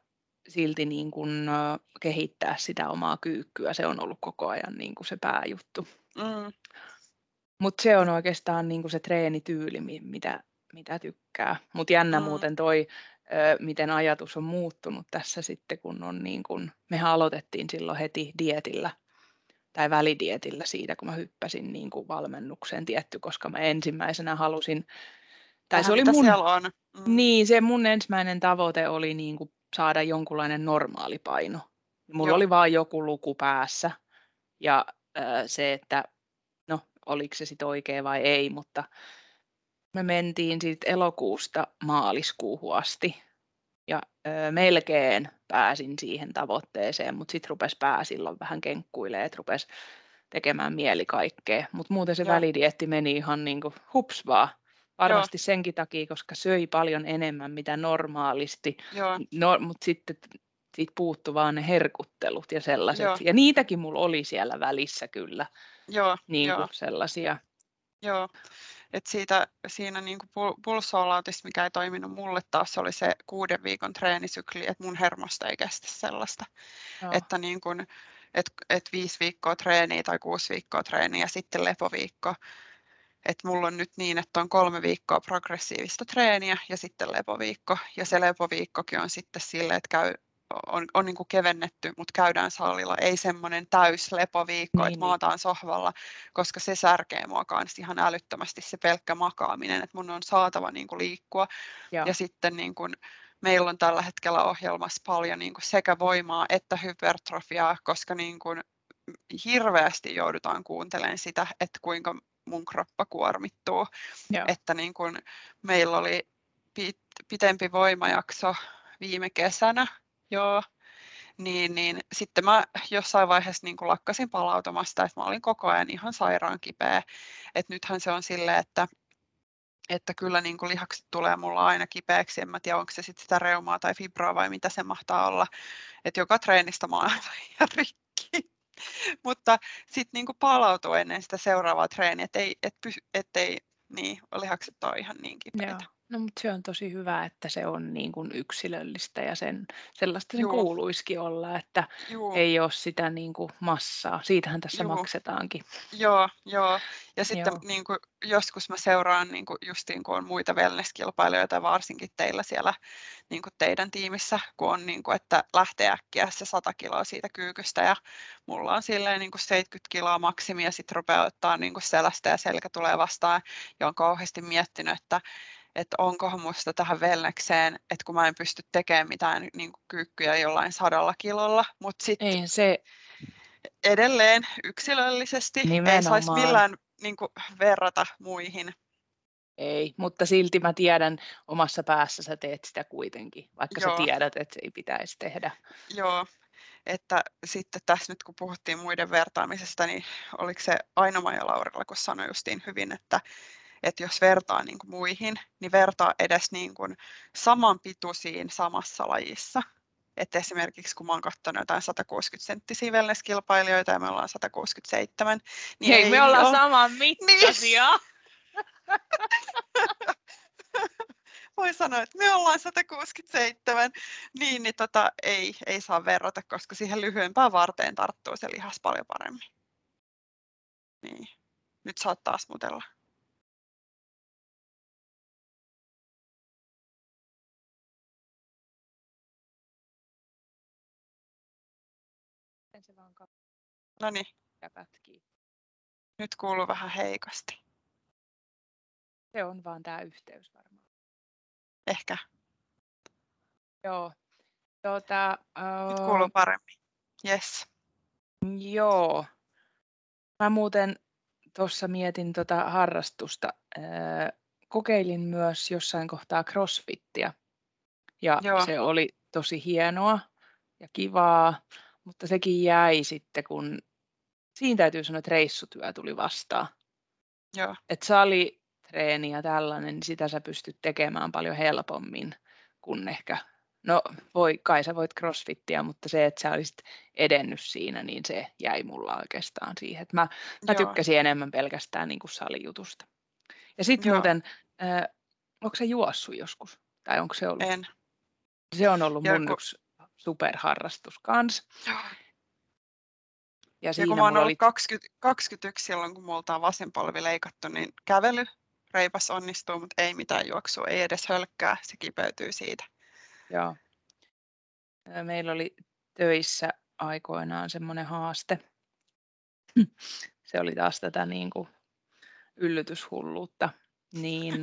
silti niin kuin, äh, kehittää sitä omaa kyykkyä, se on ollut koko ajan niin kuin se pääjuttu. Mm. Mutta se on oikeastaan niinku se treenityyli, mitä, mitä tykkää. Mutta jännä mm. muuten toi, ö, miten ajatus on muuttunut tässä sitten, kun on niin kun, mehän aloitettiin silloin heti dietillä tai välidietillä siitä, kun mä hyppäsin niin kuin valmennukseen tietty, koska mä ensimmäisenä halusin, tai se oli mun, on. Mm. Niin, se mun ensimmäinen tavoite oli niin kuin saada jonkunlainen normaali paino. Mulla Joo. oli vaan joku luku päässä ja äh, se, että oliko se sitten oikea vai ei, mutta me mentiin sitten elokuusta maaliskuuhun asti ja ö, melkein pääsin siihen tavoitteeseen, mutta sitten rupesi pää silloin vähän kenkkuilee, että rupesi tekemään mieli kaikkea. Mutta muuten se Joo. välidietti meni ihan niin kuin hups vaan. Varmasti Joo. senkin takia, koska söi paljon enemmän mitä normaalisti, no, mutta sitten siitä puuttu vaan ne herkuttelut ja sellaiset. Joo. Ja niitäkin mulla oli siellä välissä kyllä. Joo, niin kuin joo. sellaisia. Joo, et siitä, siinä niin kuin pulssoolautista, mikä ei toiminut mulle taas, oli se kuuden viikon treenisykli, että mun hermosta ei kestä sellaista. Joo. Että niin kuin, et, et viisi viikkoa treeniä tai kuusi viikkoa treeniä ja sitten lepoviikko. Että mulla on nyt niin, että on kolme viikkoa progressiivista treeniä ja sitten lepoviikko. Ja se lepoviikkokin on sitten sille, että käy on, on niin kuin kevennetty, mutta käydään salilla. Ei semmoinen täyslepoviikko, niin, että maataan sohvalla, koska se särkee mua kanssa ihan älyttömästi se pelkkä makaaminen, että mun on saatava niin kuin liikkua. Joo. Ja sitten niin kuin, meillä on tällä hetkellä ohjelmassa paljon niin kuin sekä voimaa että hypertrofiaa, koska niin kuin hirveästi joudutaan kuuntelemaan sitä, että kuinka mun kroppa kuormittuu. Joo. Että niin kuin meillä oli pitempi voimajakso viime kesänä, joo, niin, niin sitten mä jossain vaiheessa niin lakkasin palautumasta, että mä olin koko ajan ihan sairaan kipeä. Et nythän se on silleen, että, että kyllä niin kuin lihakset tulee mulla aina kipeäksi. En mä tiedä, onko se sitten sitä reumaa tai fibroa vai mitä se mahtaa olla. Että joka treenistä mä oon aivan rikki. Mutta sitten niinku palautuu ennen sitä seuraavaa treeniä, ettei, et ettei niin, lihakset ole ihan niin kipeitä. Joo. No mutta se on tosi hyvä, että se on niin kuin yksilöllistä ja sen, sellaista sen Juu, kuuluisikin olla, että juu, ei ole sitä niin kuin massaa. Siitähän tässä juu. maksetaankin. Joo, joo. Ja sitten Joo. niin kuin, joskus mä seuraan niin kuin, justiin kun on muita wellness-kilpailijoita, varsinkin teillä siellä niin kuin teidän tiimissä, kun on niin kuin, että lähtee äkkiä se 100 kiloa siitä kyykystä ja mulla on silleen niin kuin 70 kiloa maksimi ja sitten rupeaa ottaa niin kuin selästä ja selkä tulee vastaan ja on kauheasti miettinyt, että että onkohan musta tähän velnekseen, että kun mä en pysty tekemään mitään niin kuin kyykkyjä jollain sadalla kilolla, mutta sitten se edelleen yksilöllisesti ei saisi nimenomaan, millään niin kuin, verrata muihin. ei, mutta silti mä tiedän omassa päässä sä teet sitä kuitenkin, vaikka sä Joo, tiedät, että se ei pitäisi tehdä. joo. Että sitten tässä nyt kun puhuttiin muiden vertaamisesta, niin oliko se Aino ja Laurilla, kun sanoi justiin hyvin, että, että jos vertaa niin kuin muihin, niin vertaa edes niin kuin saman pituisiin samassa lajissa. Että esimerkiksi kun mä oon katsonut jotain 160 senttisiä wellness-kilpailijoita ja me ollaan 167, niin Hei, ei me ollaan ole... saman Niin, mittaisia. voi sanoa, että me ollaan 167, niin, niin tota, ei, ei saa verrata, koska siihen lyhyempään varteen tarttuu se lihas paljon paremmin. Niin. Nyt saat taas mutella. No niin, pätkii. nyt kuuluu vähän heikosti. Se on vaan tämä yhteys varmaan. Ehkä. Joo. Tuota, Nyt uh, kuuluu paremmin. Yes. joo. Mä muuten tuossa mietin tota harrastusta. Öö, kokeilin myös jossain kohtaa crossfittiä. Ja Joo, se oli tosi hienoa ja kivaa, mutta sekin jäi sitten, kun siinä täytyy sanoa, että reissutyö tuli vastaan. joo, Että salitreeni ja tällainen, niin sitä sä pystyt tekemään paljon helpommin kuin ehkä, no voi, kai sä voit crossfittiä, mutta se, että sä olisit edennyt siinä, niin se jäi mulla oikeastaan siihen. Että mä, mä joo, tykkäsin enemmän pelkästään niin kuin salijutusta. Ja sitten muuten, äh, onko se juossut joskus? Tai onko se ollut? En. Se on ollut Ja mun kun, yksi superharrastus kans. Ja Ja kun siinä mä oon ollut oli, 20, 21 silloin, kun multa on vasen polvi leikattu, niin kävely reipas onnistuu, mutta ei mitään juoksua, ei edes hölkkää, se kipeytyy siitä. joo, meillä oli töissä aikoinaan semmoinen haaste. Se oli taas tätä niin kuin yllytyshulluutta, niin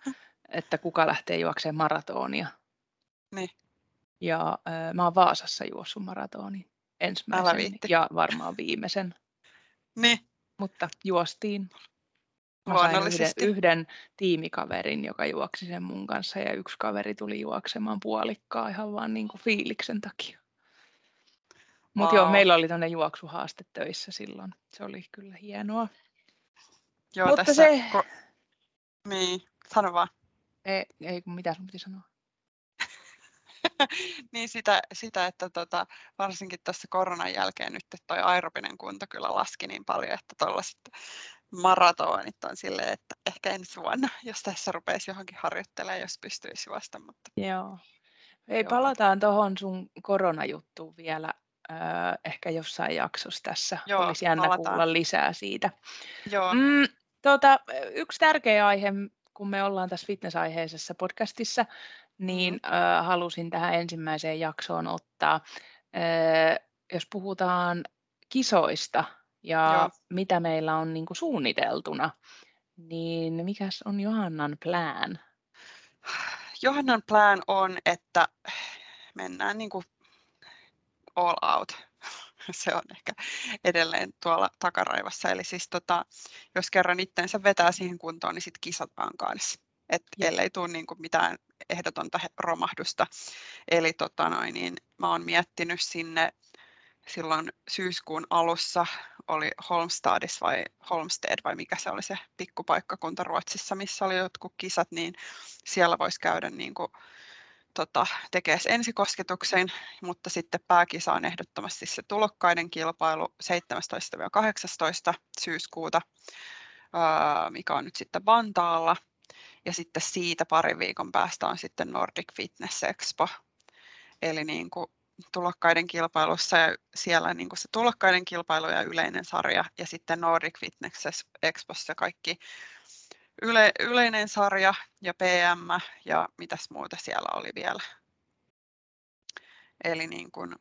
että kuka lähtee juoksemaan maratonia. Niin, Ja mä oon Vaasassa juossut maratonin ensimmäisen ja varmaan viimeisen, Niin, mutta juostiin. Mä sain yhden, yhden tiimikaverin, joka juoksi sen mun kanssa ja yksi kaveri tuli juoksemaan puolikkaa ihan vaan niin kuin fiiliksen takia. Mutta joo, Wow. meillä oli tuonne juoksuhaaste töissä silloin. Se oli kyllä hienoa. Joo, Mutta tässä, se, ko- niin, sano vaan. ei, ei kun mitä sun piti sanoa. niin sitä, sitä, että tota, varsinkin tässä koronan jälkeen nyt toi aerobinen kunto kyllä laski niin paljon, että tuollaiset maratonit on silleen, että ehkä ensi vuonna, jos tässä rupeisi johonkin harjoittelemaan, jos pystyisi juosta, mutta Joo. Ei, joo. palataan tuohon sun koronajuttuun vielä öö, ehkä jossain jaksossa tässä. Joo, Olisi jännä palataan. kuulla lisää siitä. Joo, Mm, tota, yksi tärkeä aihe, kun me ollaan tässä fitnessaiheisessa podcastissa, niin mm, ö, halusin tähän ensimmäiseen jaksoon ottaa, ö, jos puhutaan kisoista ja joo. mitä meillä on niin kuin suunniteltuna, niin mikäs on Johannan plan? Johannan plan on, että mennään niin kuin all out. Se on ehkä edelleen tuolla takaraivassa. Eli siis tota, jos kerran itteensä vetää siihen kuntoon, niin sitten kisataan kanssa. Et Joo. ellei tule niin kuin mitään ehdotonta romahdusta. Eli tota noin, niin mä oon miettinyt sinne silloin syyskuun alussa oli Holmstadis vai Holmsted vai mikä se oli se pikkupaikkakunta Ruotsissa, missä oli jotkut kisat, niin siellä voisi käydä niin kuin tota, tekee ensikosketuksen, mutta sitten pääkisa on ehdottomasti se tulokkaiden kilpailu 17-18 syyskuuta, mikä on nyt sitten Vantaalla. Ja sitten siitä parin viikon päästä on sitten Nordic Fitness Expo. Eli niin kuin tulokkaiden kilpailussa ja siellä niin kuin se tulokkaiden kilpailu ja yleinen sarja ja sitten Nordic Fitness Expossa kaikki yle, yleinen sarja ja PM ja mitäs muuta siellä oli vielä. Eli niin kuin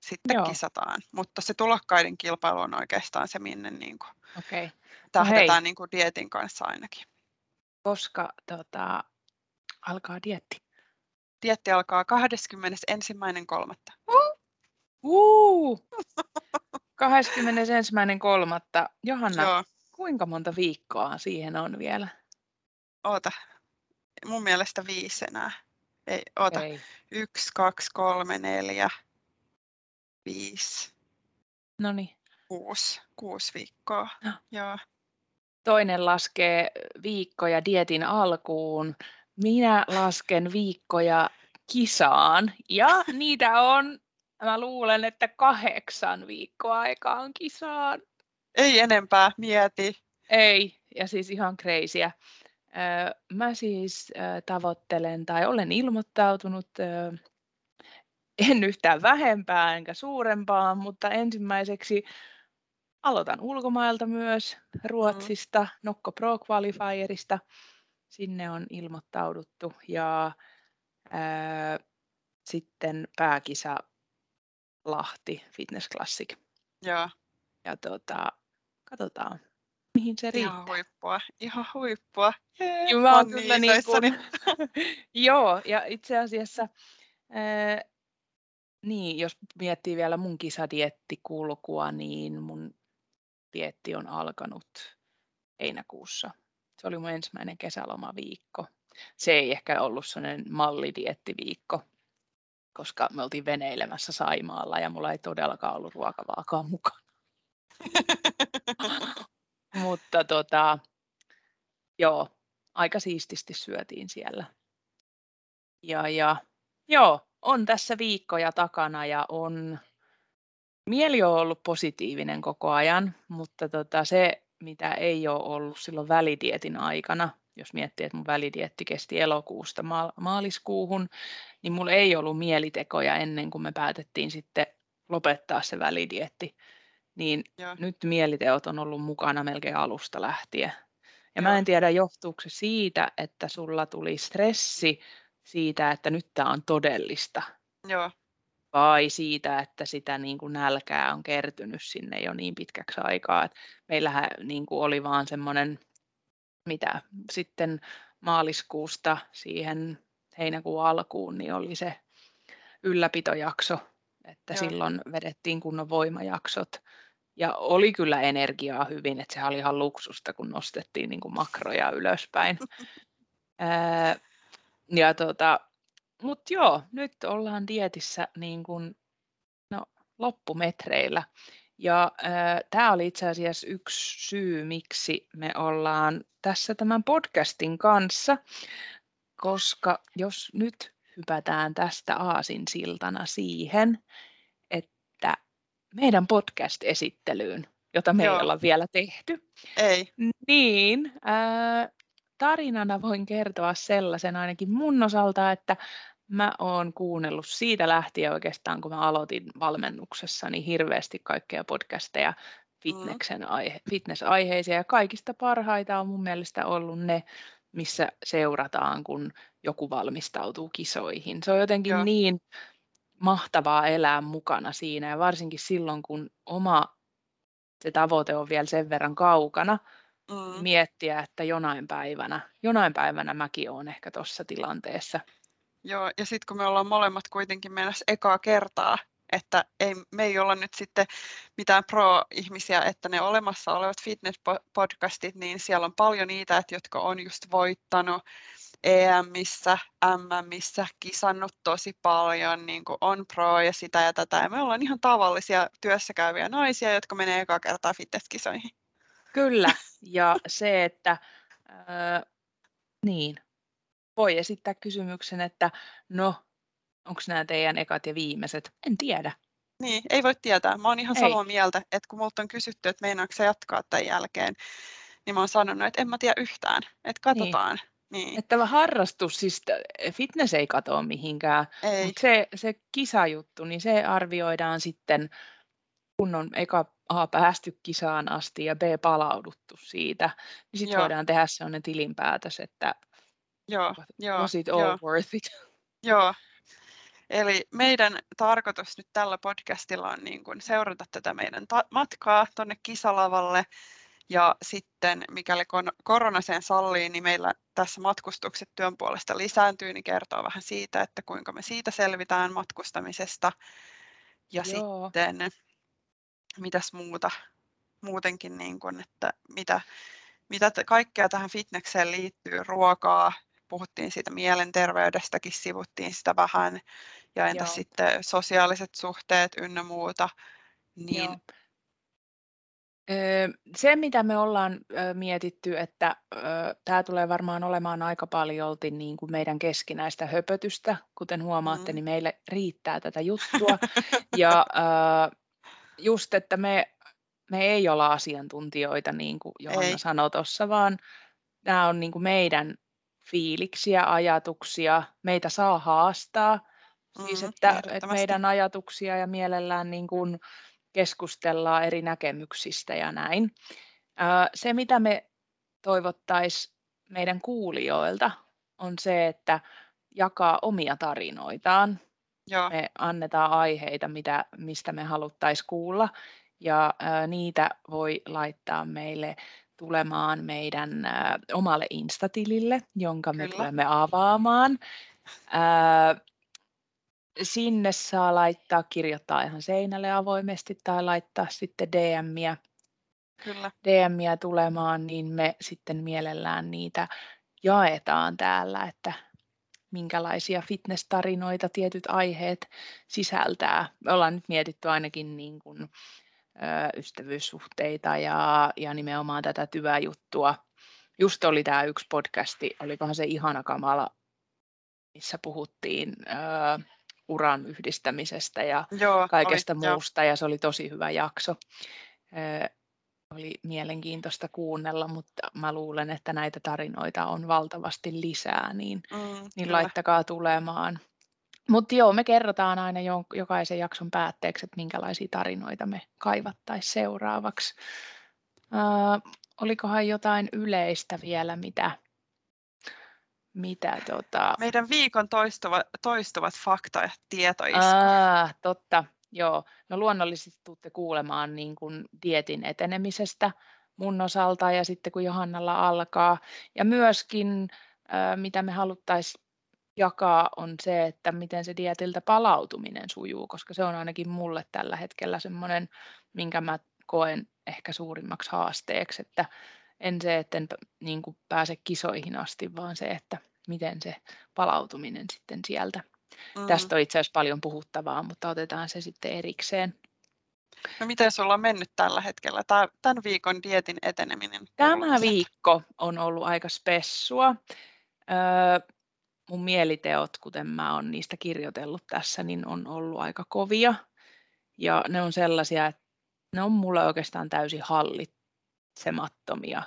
sitten Joo. kisataan, mutta se tulokkaiden kilpailu on oikeastaan se, minne niin kuin okay. tähdetään no niin kuin dietin kanssa ainakin. Koska tota, alkaa dietti? Dietti alkaa 21.3. Uh! 21.3. Johanna, Joo. kuinka monta viikkoa siihen on vielä? Oota, mun mielestä viisi enää. Ei, oota. Ei. Yksi, kaksi, kolme, neljä, viisi. No niin. Kuusi, kuusi viikkoa. No. Joo. Toinen laskee viikkoja dietin alkuun. Minä lasken viikkoja kisaan ja niitä on, mä luulen, että kahdeksan viikkoa aikaa on kisaan. Ei enempää, mieti. Ei, ja siis ihan kreisiä. Mä siis tavoittelen tai olen ilmoittautunut en yhtään vähempää enkä suurempaa, mutta ensimmäiseksi aloitan ulkomailta myös, Ruotsista, mm. Nokko Pro Qualifierista. Sinne on ilmoittauduttu ja ää, sitten pääkisa Lahti Fitness Classic. Joo. Ja tota, katsotaan, mihin se riittää. Ihan huippua, ihan huippua. Jee, Joo, mä oon kyllä niin kuin, Joo, ja itse asiassa ää, niin, jos miettii vielä mun kisadieettikulkua, niin dietti on alkanut heinäkuussa. Se oli mun ensimmäinen kesälomaviikko. Se ei ehkä ollut sellainen mallidiettiviikko, koska me oltiin veneilemässä Saimaalla ja mulla ei todellakaan ollut ruokavaakaan mukana. Mutta tota, joo, aika siististi syötiin siellä. Ja, ja joo, on tässä viikkoja takana ja on mieli on ollut positiivinen koko ajan, mutta tota, se, mitä ei ole ollut silloin välidietin aikana, jos miettii, että mun välidietti kesti elokuusta maaliskuuhun, niin mulla ei ollut mielitekoja ennen kuin me päätettiin sitten lopettaa se välidietti. Niin ja. nyt mieliteot on ollut mukana melkein alusta lähtien. Ja mä en tiedä, johtuuko se siitä, että sulla tuli stressi siitä, että nyt tämä on todellista. Joo. Vai siitä, että sitä niin kuin nälkää on kertynyt sinne jo niin pitkäksi aikaa. Et meillähän niin kuin oli vaan semmoinen, mitä sitten maaliskuusta siihen heinäkuun alkuun, niin oli se ylläpitojakso, että Joo. silloin vedettiin kunnon voimajaksot. Ja oli kyllä energiaa hyvin, että sehän oli ihan luksusta, kun nostettiin niin kuin makroja ylöspäin. Ja tota, mutta joo, nyt ollaan dietissä niin kuin, no, loppumetreillä. Ja äh, tämä oli itse asiassa yksi syy, miksi me ollaan tässä tämän podcastin kanssa, koska jos nyt hypätään tästä aasinsiltana siihen, että meidän podcast-esittelyyn, jota me Joo. ei olla vielä tehty. Ei. Niin, äh, tarinana voin kertoa sellaisen ainakin mun osalta, että mä oon kuunnellut siitä lähtien oikeastaan, kun mä aloitin valmennuksessa, niin hirveästi kaikkea podcasteja mm. fitneksen aihe, fitness-aiheisia ja kaikista parhaita on mun mielestä ollut ne, missä seurataan, kun joku valmistautuu kisoihin. Se on jotenkin Joo. niin mahtavaa elää mukana siinä ja varsinkin silloin, kun oma se tavoite on vielä sen verran kaukana, mm. miettiä, että jonain päivänä, jonain päivänä mäkin olen ehkä tuossa tilanteessa. Joo, ja sitten kun me ollaan molemmat kuitenkin mennessä ekaa kertaa, että ei, me ei olla nyt sitten mitään pro-ihmisiä, että ne olemassa olevat fitness-podcastit, niin siellä on paljon niitä, että jotka on just voittanut EMissä, MMissä, kisannut tosi paljon, niin kuin on pro ja sitä ja tätä. Ja me ollaan ihan tavallisia työssäkäyviä naisia, jotka menee ekaa kertaa fitnesskisoihin. Kyllä, ja se, että äh, niin, voi esittää kysymyksen, että no, onko nämä teidän ekat ja viimeiset? En tiedä. Niin, ei voi tietää. Mä oon ihan samaa ei. mieltä, että kun multa on kysytty, että meinaatko se jatkaa tämän jälkeen, niin mä oon sanonut, että en mä tiedä yhtään, että katsotaan. Niin. Niin. Että tämä harrastus, siis fitness ei katoa mihinkään, ei. mutta se, se kisajuttu, niin se arvioidaan sitten, kun on eka A päästy kisaan asti ja B palauduttu siitä, niin sitten voidaan tehdä sellainen tilinpäätös, että joo, joo, was it all joo. worth it? Joo, Eli meidän tarkoitus nyt tällä podcastilla on niin kuin seurata tätä meidän ta- matkaa tuonne kisalavalle ja sitten mikäli korona sen sallii, niin meillä tässä matkustukset työn puolesta lisääntyy, niin kertoo vähän siitä, että kuinka me siitä selvitään matkustamisesta. Ja Joo. sitten mitäs muuta, muutenkin, niin kuin, että mitä, mitä kaikkea tähän fitnekseen liittyy, ruokaa, puhuttiin siitä mielenterveydestäkin, sivuttiin sitä vähän, ja entä sitten sosiaaliset suhteet ynnä muuta, niin Joo. Se, mitä me ollaan mietitty, että tämä tulee varmaan olemaan aika paljolti niin kuin meidän keskinäistä höpötystä. Kuten huomaatte, mm. niin meille riittää tätä juttua. ja just, että me, me ei olla asiantuntijoita, niin kuin Johanna ei. sanoi tuossa, vaan nämä on niin kuin meidän fiiliksiä, ajatuksia. Meitä saa haastaa. Siis, mm, että, että meidän ajatuksia ja mielellään niin kuin, keskustellaan eri näkemyksistä ja näin. Se, mitä me toivottaisiin meidän kuulijoilta, on se, että jakaa omia tarinoitaan. Joo. Me annetaan aiheita, mitä, mistä me haluttaisiin kuulla, ja niitä voi laittaa meille tulemaan meidän omalle Instatilille, jonka Kyllä. me tulemme avaamaan sinne saa laittaa, kirjoittaa ihan seinälle avoimesti tai laittaa sitten DMiä, Kyllä. DMiä tulemaan, niin me sitten mielellään niitä jaetaan täällä, että minkälaisia fitness-tarinoita tietyt aiheet sisältää. Me ollaan nyt mietitty ainakin niin kuin, ystävyyssuhteita ja, ja nimenomaan tätä työjuttua. Just oli tämä yksi podcasti, olikohan se ihana kamala, missä puhuttiin ö, uran yhdistämisestä ja Joo, kaikesta oli, muusta jo. ja se oli tosi hyvä jakso. oli mielenkiintoista kuunnella, mutta mä luulen, että näitä tarinoita on valtavasti lisää, niin, mm, niin laittakaa tulemaan. Mutta joo, me kerrotaan aina jokaisen jakson päätteeksi, että minkälaisia tarinoita me kaivattaisiin seuraavaksi. Uh, olikohan jotain yleistä vielä, mitä mitä tota... Meidän viikon toistuva, toistuvat fakta- ja tietoiskut. Ah, totta, joo. No luonnollisesti tuutte kuulemaan niin kuin dietin etenemisestä mun osalta ja sitten kun Johannalla alkaa. Ja myöskin äh, mitä me haluttaisiin jakaa on se, että miten se dietiltä palautuminen sujuu, koska se on ainakin mulle tällä hetkellä semmoinen, minkä mä koen ehkä suurimmaksi haasteeksi, että en se, että en niin kuin pääse kisoihin asti, vaan se, että miten se palautuminen sitten sieltä. Mm. Tästä on itse asiassa paljon puhuttavaa, mutta otetaan se sitten erikseen. No miten sulla on mennyt tällä hetkellä, tämän viikon dietin eteneminen? Tämä viikko on ollut aika spessua. Öö, mun mieliteot, kuten mä oon niistä kirjoitellut tässä, niin on ollut aika kovia. Ja ne on sellaisia, että ne on mulle oikeastaan täysin hallitsemattomia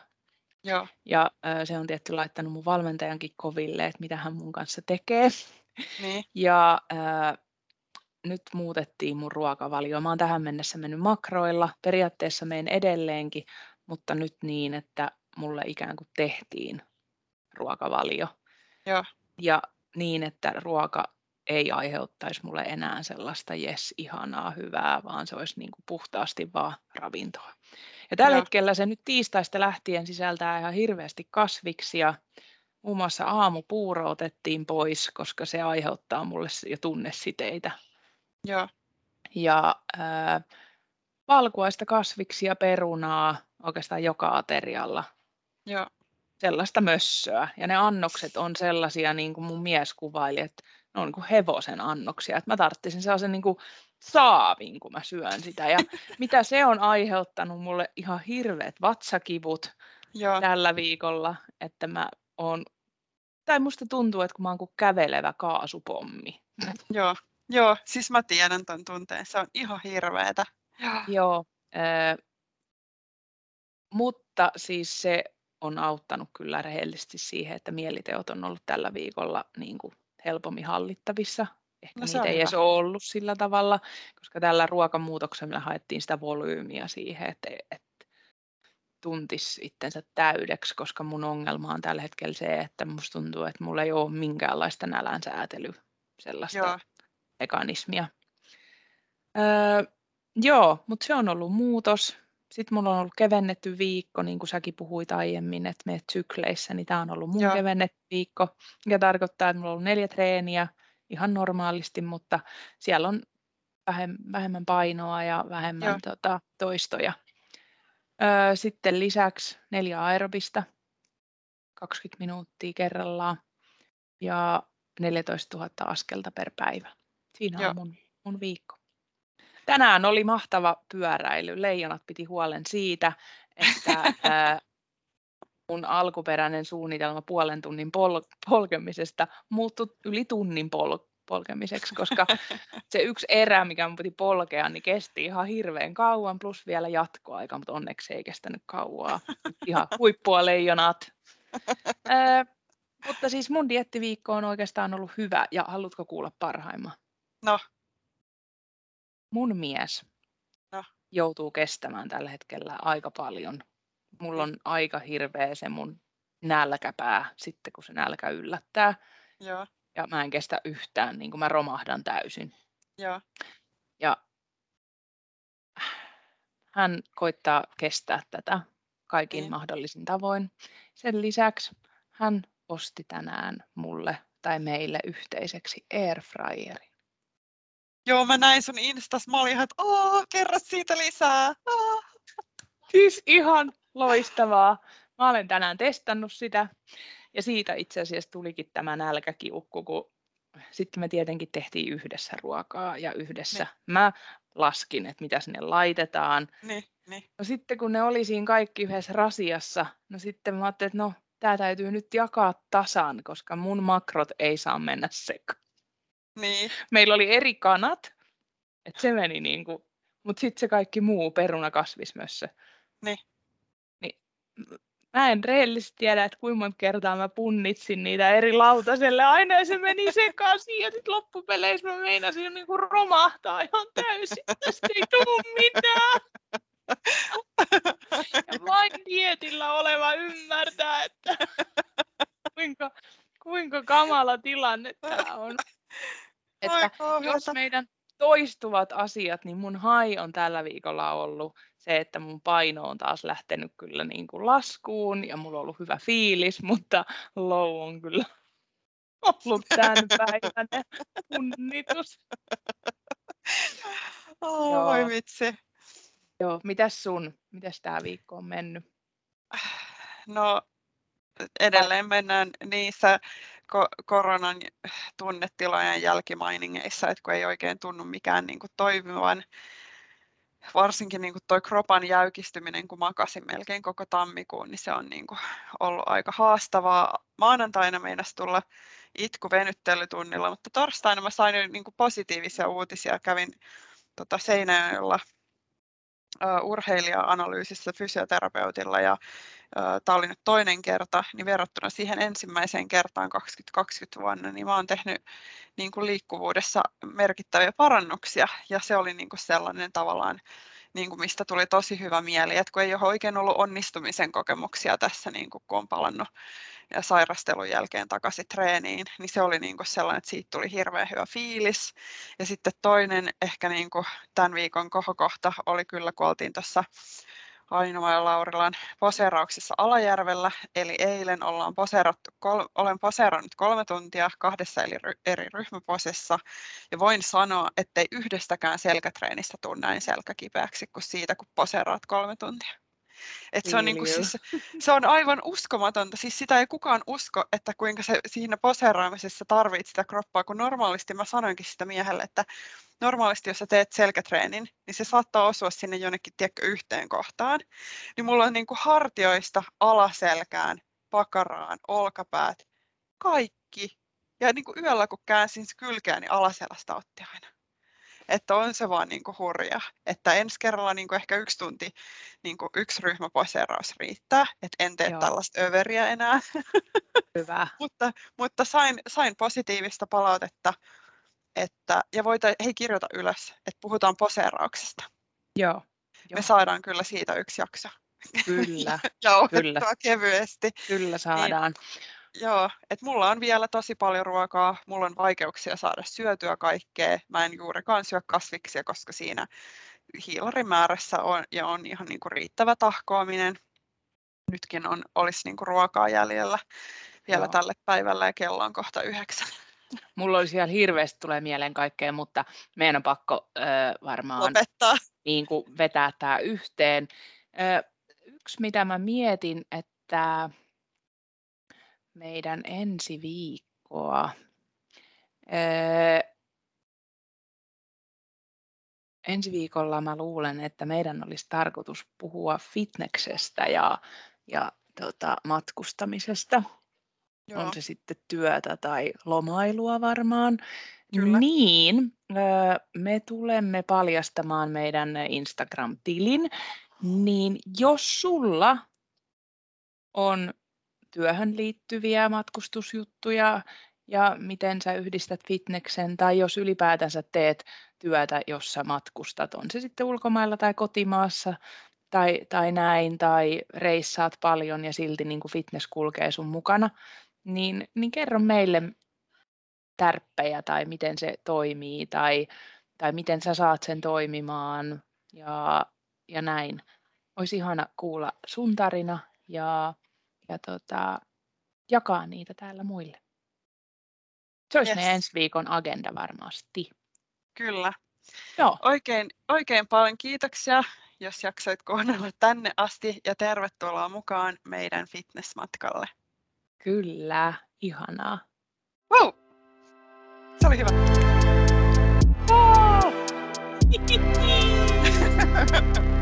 Joo. Ja se on tietty laittanut mun valmentajankin koville, että mitä hän mun kanssa tekee. Niin. Ja ö, nyt muutettiin mun ruokavalio. Mä oon tähän mennessä mennyt makroilla. Periaatteessa menen edelleenkin, mutta nyt niin, että mulle ikään kuin tehtiin ruokavalio. Joo. Ja niin, että ruoka ei aiheuttaisi mulle enää sellaista jes, ihanaa, hyvää, vaan se olisi niin kuin puhtaasti vaan ravintoa. Ja tällä Joo. hetkellä se nyt tiistaista lähtien sisältää ihan hirveästi kasviksia. Muun muassa aamupuuro otettiin pois, koska se aiheuttaa mulle jo tunnesiteitä. Joo. Ja äh, valkuaista kasviksia, perunaa oikeastaan joka aterialla. Joo. Sellaista mössöä. Ja ne annokset on sellaisia, niin kuin mun mies kuvaili, että ne on niin kuin hevosen annoksia. Että mä tarvitsin sellaisen niin kuin saavin, kun mä syön sitä. Ja mitä se on aiheuttanut mulle ihan hirveät vatsakivut Joo. tällä viikolla, että mä oon tai musta tuntuu, että kun mä oon kuin kävelevä kaasupommi. Joo, joo, siis mä tiedän ton tunteen. Se on ihan hirveetä. Joo, äh, mutta siis se on auttanut kyllä rehellisesti siihen, että mieliteot on ollut tällä viikolla niin kuin helpommin hallittavissa. Ehkä No niitä ei hyvä. edes ole ollut sillä tavalla, koska tällä ruokamuutoksella haettiin sitä volyymiä siihen, että, että tuntisi itsensä täydeksi, koska mun ongelma on tällä hetkellä se, että musta tuntuu, että mulla ei ole minkäänlaista nälän säätely sellaista Joo, mekanismia. Öö, joo, mutta se on ollut muutos. Sitten mulla on ollut kevennetty viikko, niin kuin säkin puhuit aiemmin, että meet sykleissä, niin tämä on ollut mun Joo. kevennetty viikko, mikä tarkoittaa, että mulla on ollut neljä treeniä ihan normaalisti, mutta siellä on vähem- vähemmän painoa ja vähemmän Joo. tota, toistoja. Öö, sitten lisäksi neljä aerobista, 20 minuuttia kerrallaan ja 14 000 askelta per päivä. Siinä Joo. on mun, mun viikko. Tänään oli mahtava pyöräily. Leijonat piti huolen siitä, että ää, mun alkuperäinen suunnitelma puolen tunnin pol- polkemisesta muuttui yli tunnin pol- polkemiseksi, koska se yksi erä, mikä mun piti polkea, niin kesti ihan hirveän kauan, plus vielä jatkoaika, mutta onneksi ei kestänyt kauaa. Ihan huippua leijonat. Ää, mutta siis mun diettiviikko on oikeastaan ollut hyvä, ja haluatko kuulla parhaimman? No, Mun mies No. joutuu kestämään tällä hetkellä aika paljon. Mulla on aika hirveä se mun nälkäpää sitten, kun se nälkä yllättää. joo, Ja mä en kestä yhtään, niin kuin mä romahdan täysin. joo, Ja hän koittaa kestää tätä kaikin Niin. mahdollisin tavoin. Sen lisäksi hän osti tänään mulle tai meille yhteiseksi airfryerin. Joo, mä näin sun Instas, mä olin ihan, että oo, kerro siitä lisää. Aa. Siis ihan loistavaa. Mä olen tänään testannut sitä ja siitä itse asiassa tulikin tämä nälkäkiukku, kun sitten me tietenkin tehtiin yhdessä ruokaa ja yhdessä Niin. mä laskin, että mitä sinne laitetaan. Niin, niin, No sitten kun ne oli siinä kaikki yhdessä rasiassa, no sitten mä ajattelin, että no tämä täytyy nyt jakaa tasan, koska mun makrot ei saa mennä sekaan. Niin, Meillä oli eri kanat, että se meni niin kuin, mutta sitten se kaikki muu peruna kasvismössö. Niin. Niin mä en rehellisesti tiedä, että kuinka monta kertaa mä punnitsin niitä eri lautaselle aina se meni sekaisin ja sitten loppupeleissä mä meinasin jo niinku romahtaa ihan täysin. Tästä ei tule mitään. Ja vain dietillä oleva ymmärtää, että kuinka, kuinka kamala tilanne tämä on. Ai Että jos meidän toistuvat asiat, niin mun hai on tällä viikolla ollut se, että mun paino on taas lähtenyt kyllä niin kuin laskuun ja mulla on ollut hyvä fiilis, mutta low on kyllä ollut tämän päivän punnitus. Oh, voi Joo. vitsi. Joo, mitäs sun, mitäs tämä viikko on mennyt? No, edelleen mennään niissä ko- koronan tunnetilojen jälkimainingeissa, että kun ei oikein tunnu mikään niin kuin toimivan. Varsinkin niin kuin toi kropan jäykistyminen, kun makasin melkein koko tammikuun, niin se on niin kuin ollut aika haastavaa. Maanantaina meinasi tulla itku venyttelytunnilla, mutta torstaina mä sain jo niin kuin positiivisia uutisia. Kävin tota Seinäjoella urheilija-analyysissä fysioterapeutilla ja tämä oli nyt toinen kerta, niin verrattuna siihen ensimmäiseen kertaan 2020 vuonna, niin mä tehnyt niin kuin liikkuvuudessa merkittäviä parannuksia ja se oli niin kuin sellainen tavallaan, niin kuin mistä tuli tosi hyvä mieli, että kun ei ole oikein ollut onnistumisen kokemuksia tässä, niin kuin kun on palannut ja sairastelun jälkeen takaisin treeniin, niin se oli niin kuin sellainen, että siitä tuli hirveän hyvä fiilis. Ja sitten toinen ehkä niin kuin tämän viikon kohokohta oli kyllä, kun oltiin tuossa Ainoa ja Laurilan poseerauksessa Alajärvellä, eli eilen ollaan poseerattu, kol, olen poseerannut kolme tuntia kahdessa eri, eri ryhmäposessa, ja voin sanoa, ettei yhdestäkään selkätreenistä tule näin selkäkipeäksi kuin siitä, kun poseeraat kolme tuntia. Et se, on niinku you. siis, se on aivan uskomatonta. Siis sitä ei kukaan usko, että kuinka se siinä poseeraamisessa tarvitset sitä kroppaa, kun normaalisti mä sanoinkin sitä miehelle, että normaalisti jos sä teet selkätreenin, niin se saattaa osua sinne jonnekin tiedätkö, yhteen kohtaan. Niin mulla on niinku hartioista alaselkään, pakaraan, olkapäät, kaikki. Ja niin kuin yöllä kun käänsin kylkeä, niin alaselästä otti aina. Että on se vaan niin kuin hurja. Että ensi kerralla niin kuin ehkä yksi tunti, niin kuin yksi ryhmäposeeraus riittää. Että en tee Joo. tällaista överiä enää. Hyvä. mutta mutta sain, sain positiivista palautetta. Että, ja voita, hei kirjoita ylös, että puhutaan poseerauksesta. Joo. Me Joo. saadaan kyllä siitä yksi jakso. Kyllä. ja kyllä. kevyesti. Kyllä niin saadaan. Niin, joo, että mulla on vielä tosi paljon ruokaa, mulla on vaikeuksia saada syötyä kaikkea. Mä en juurikaan syö kasviksia, koska siinä hiilarimäärässä on, ja on ihan niinku riittävä tahkoaminen. Nytkin on, olisi niinku ruokaa jäljellä vielä joo. tälle päivälle ja kello on kohta yhdeksän. Mulla olisi ihan hirveästi tulee mieleen kaikkea, mutta meidän on pakko ö, varmaan Lopettaa. Niin kuin vetää tämä yhteen. Ö, yksi, mitä mä mietin, että meidän ensi viikkoa, ensi viikolla mä luulen, että meidän olisi tarkoitus puhua fitneksestä ja, ja tota, matkustamisesta. Joo. On se sitten työtä tai lomailua varmaan. Kyllä. Niin, me tulemme paljastamaan meidän Instagram-tilin, niin jos sulla on työhön liittyviä matkustusjuttuja ja miten sä yhdistät fitneksen tai jos ylipäätänsä teet työtä, jossa matkustat, on se sitten ulkomailla tai kotimaassa tai, tai näin, tai reissaat paljon ja silti niin kuin fitness kulkee sun mukana, niin, niin kerro meille tärppejä tai miten se toimii tai, tai miten sä saat sen toimimaan ja, ja näin. Olisi ihana kuulla sun tarina ja, ja tota, jakaa niitä täällä muille. Se olisi yes. meidän ensi viikon agenda varmasti. Kyllä. Joo. Oikein, oikein paljon kiitoksia, jos jaksoit kuunnella tänne asti ja tervetuloa mukaan meidän fitnessmatkalle. Kyllä, ihanaa. Wow! Se oli hyvä. Oh!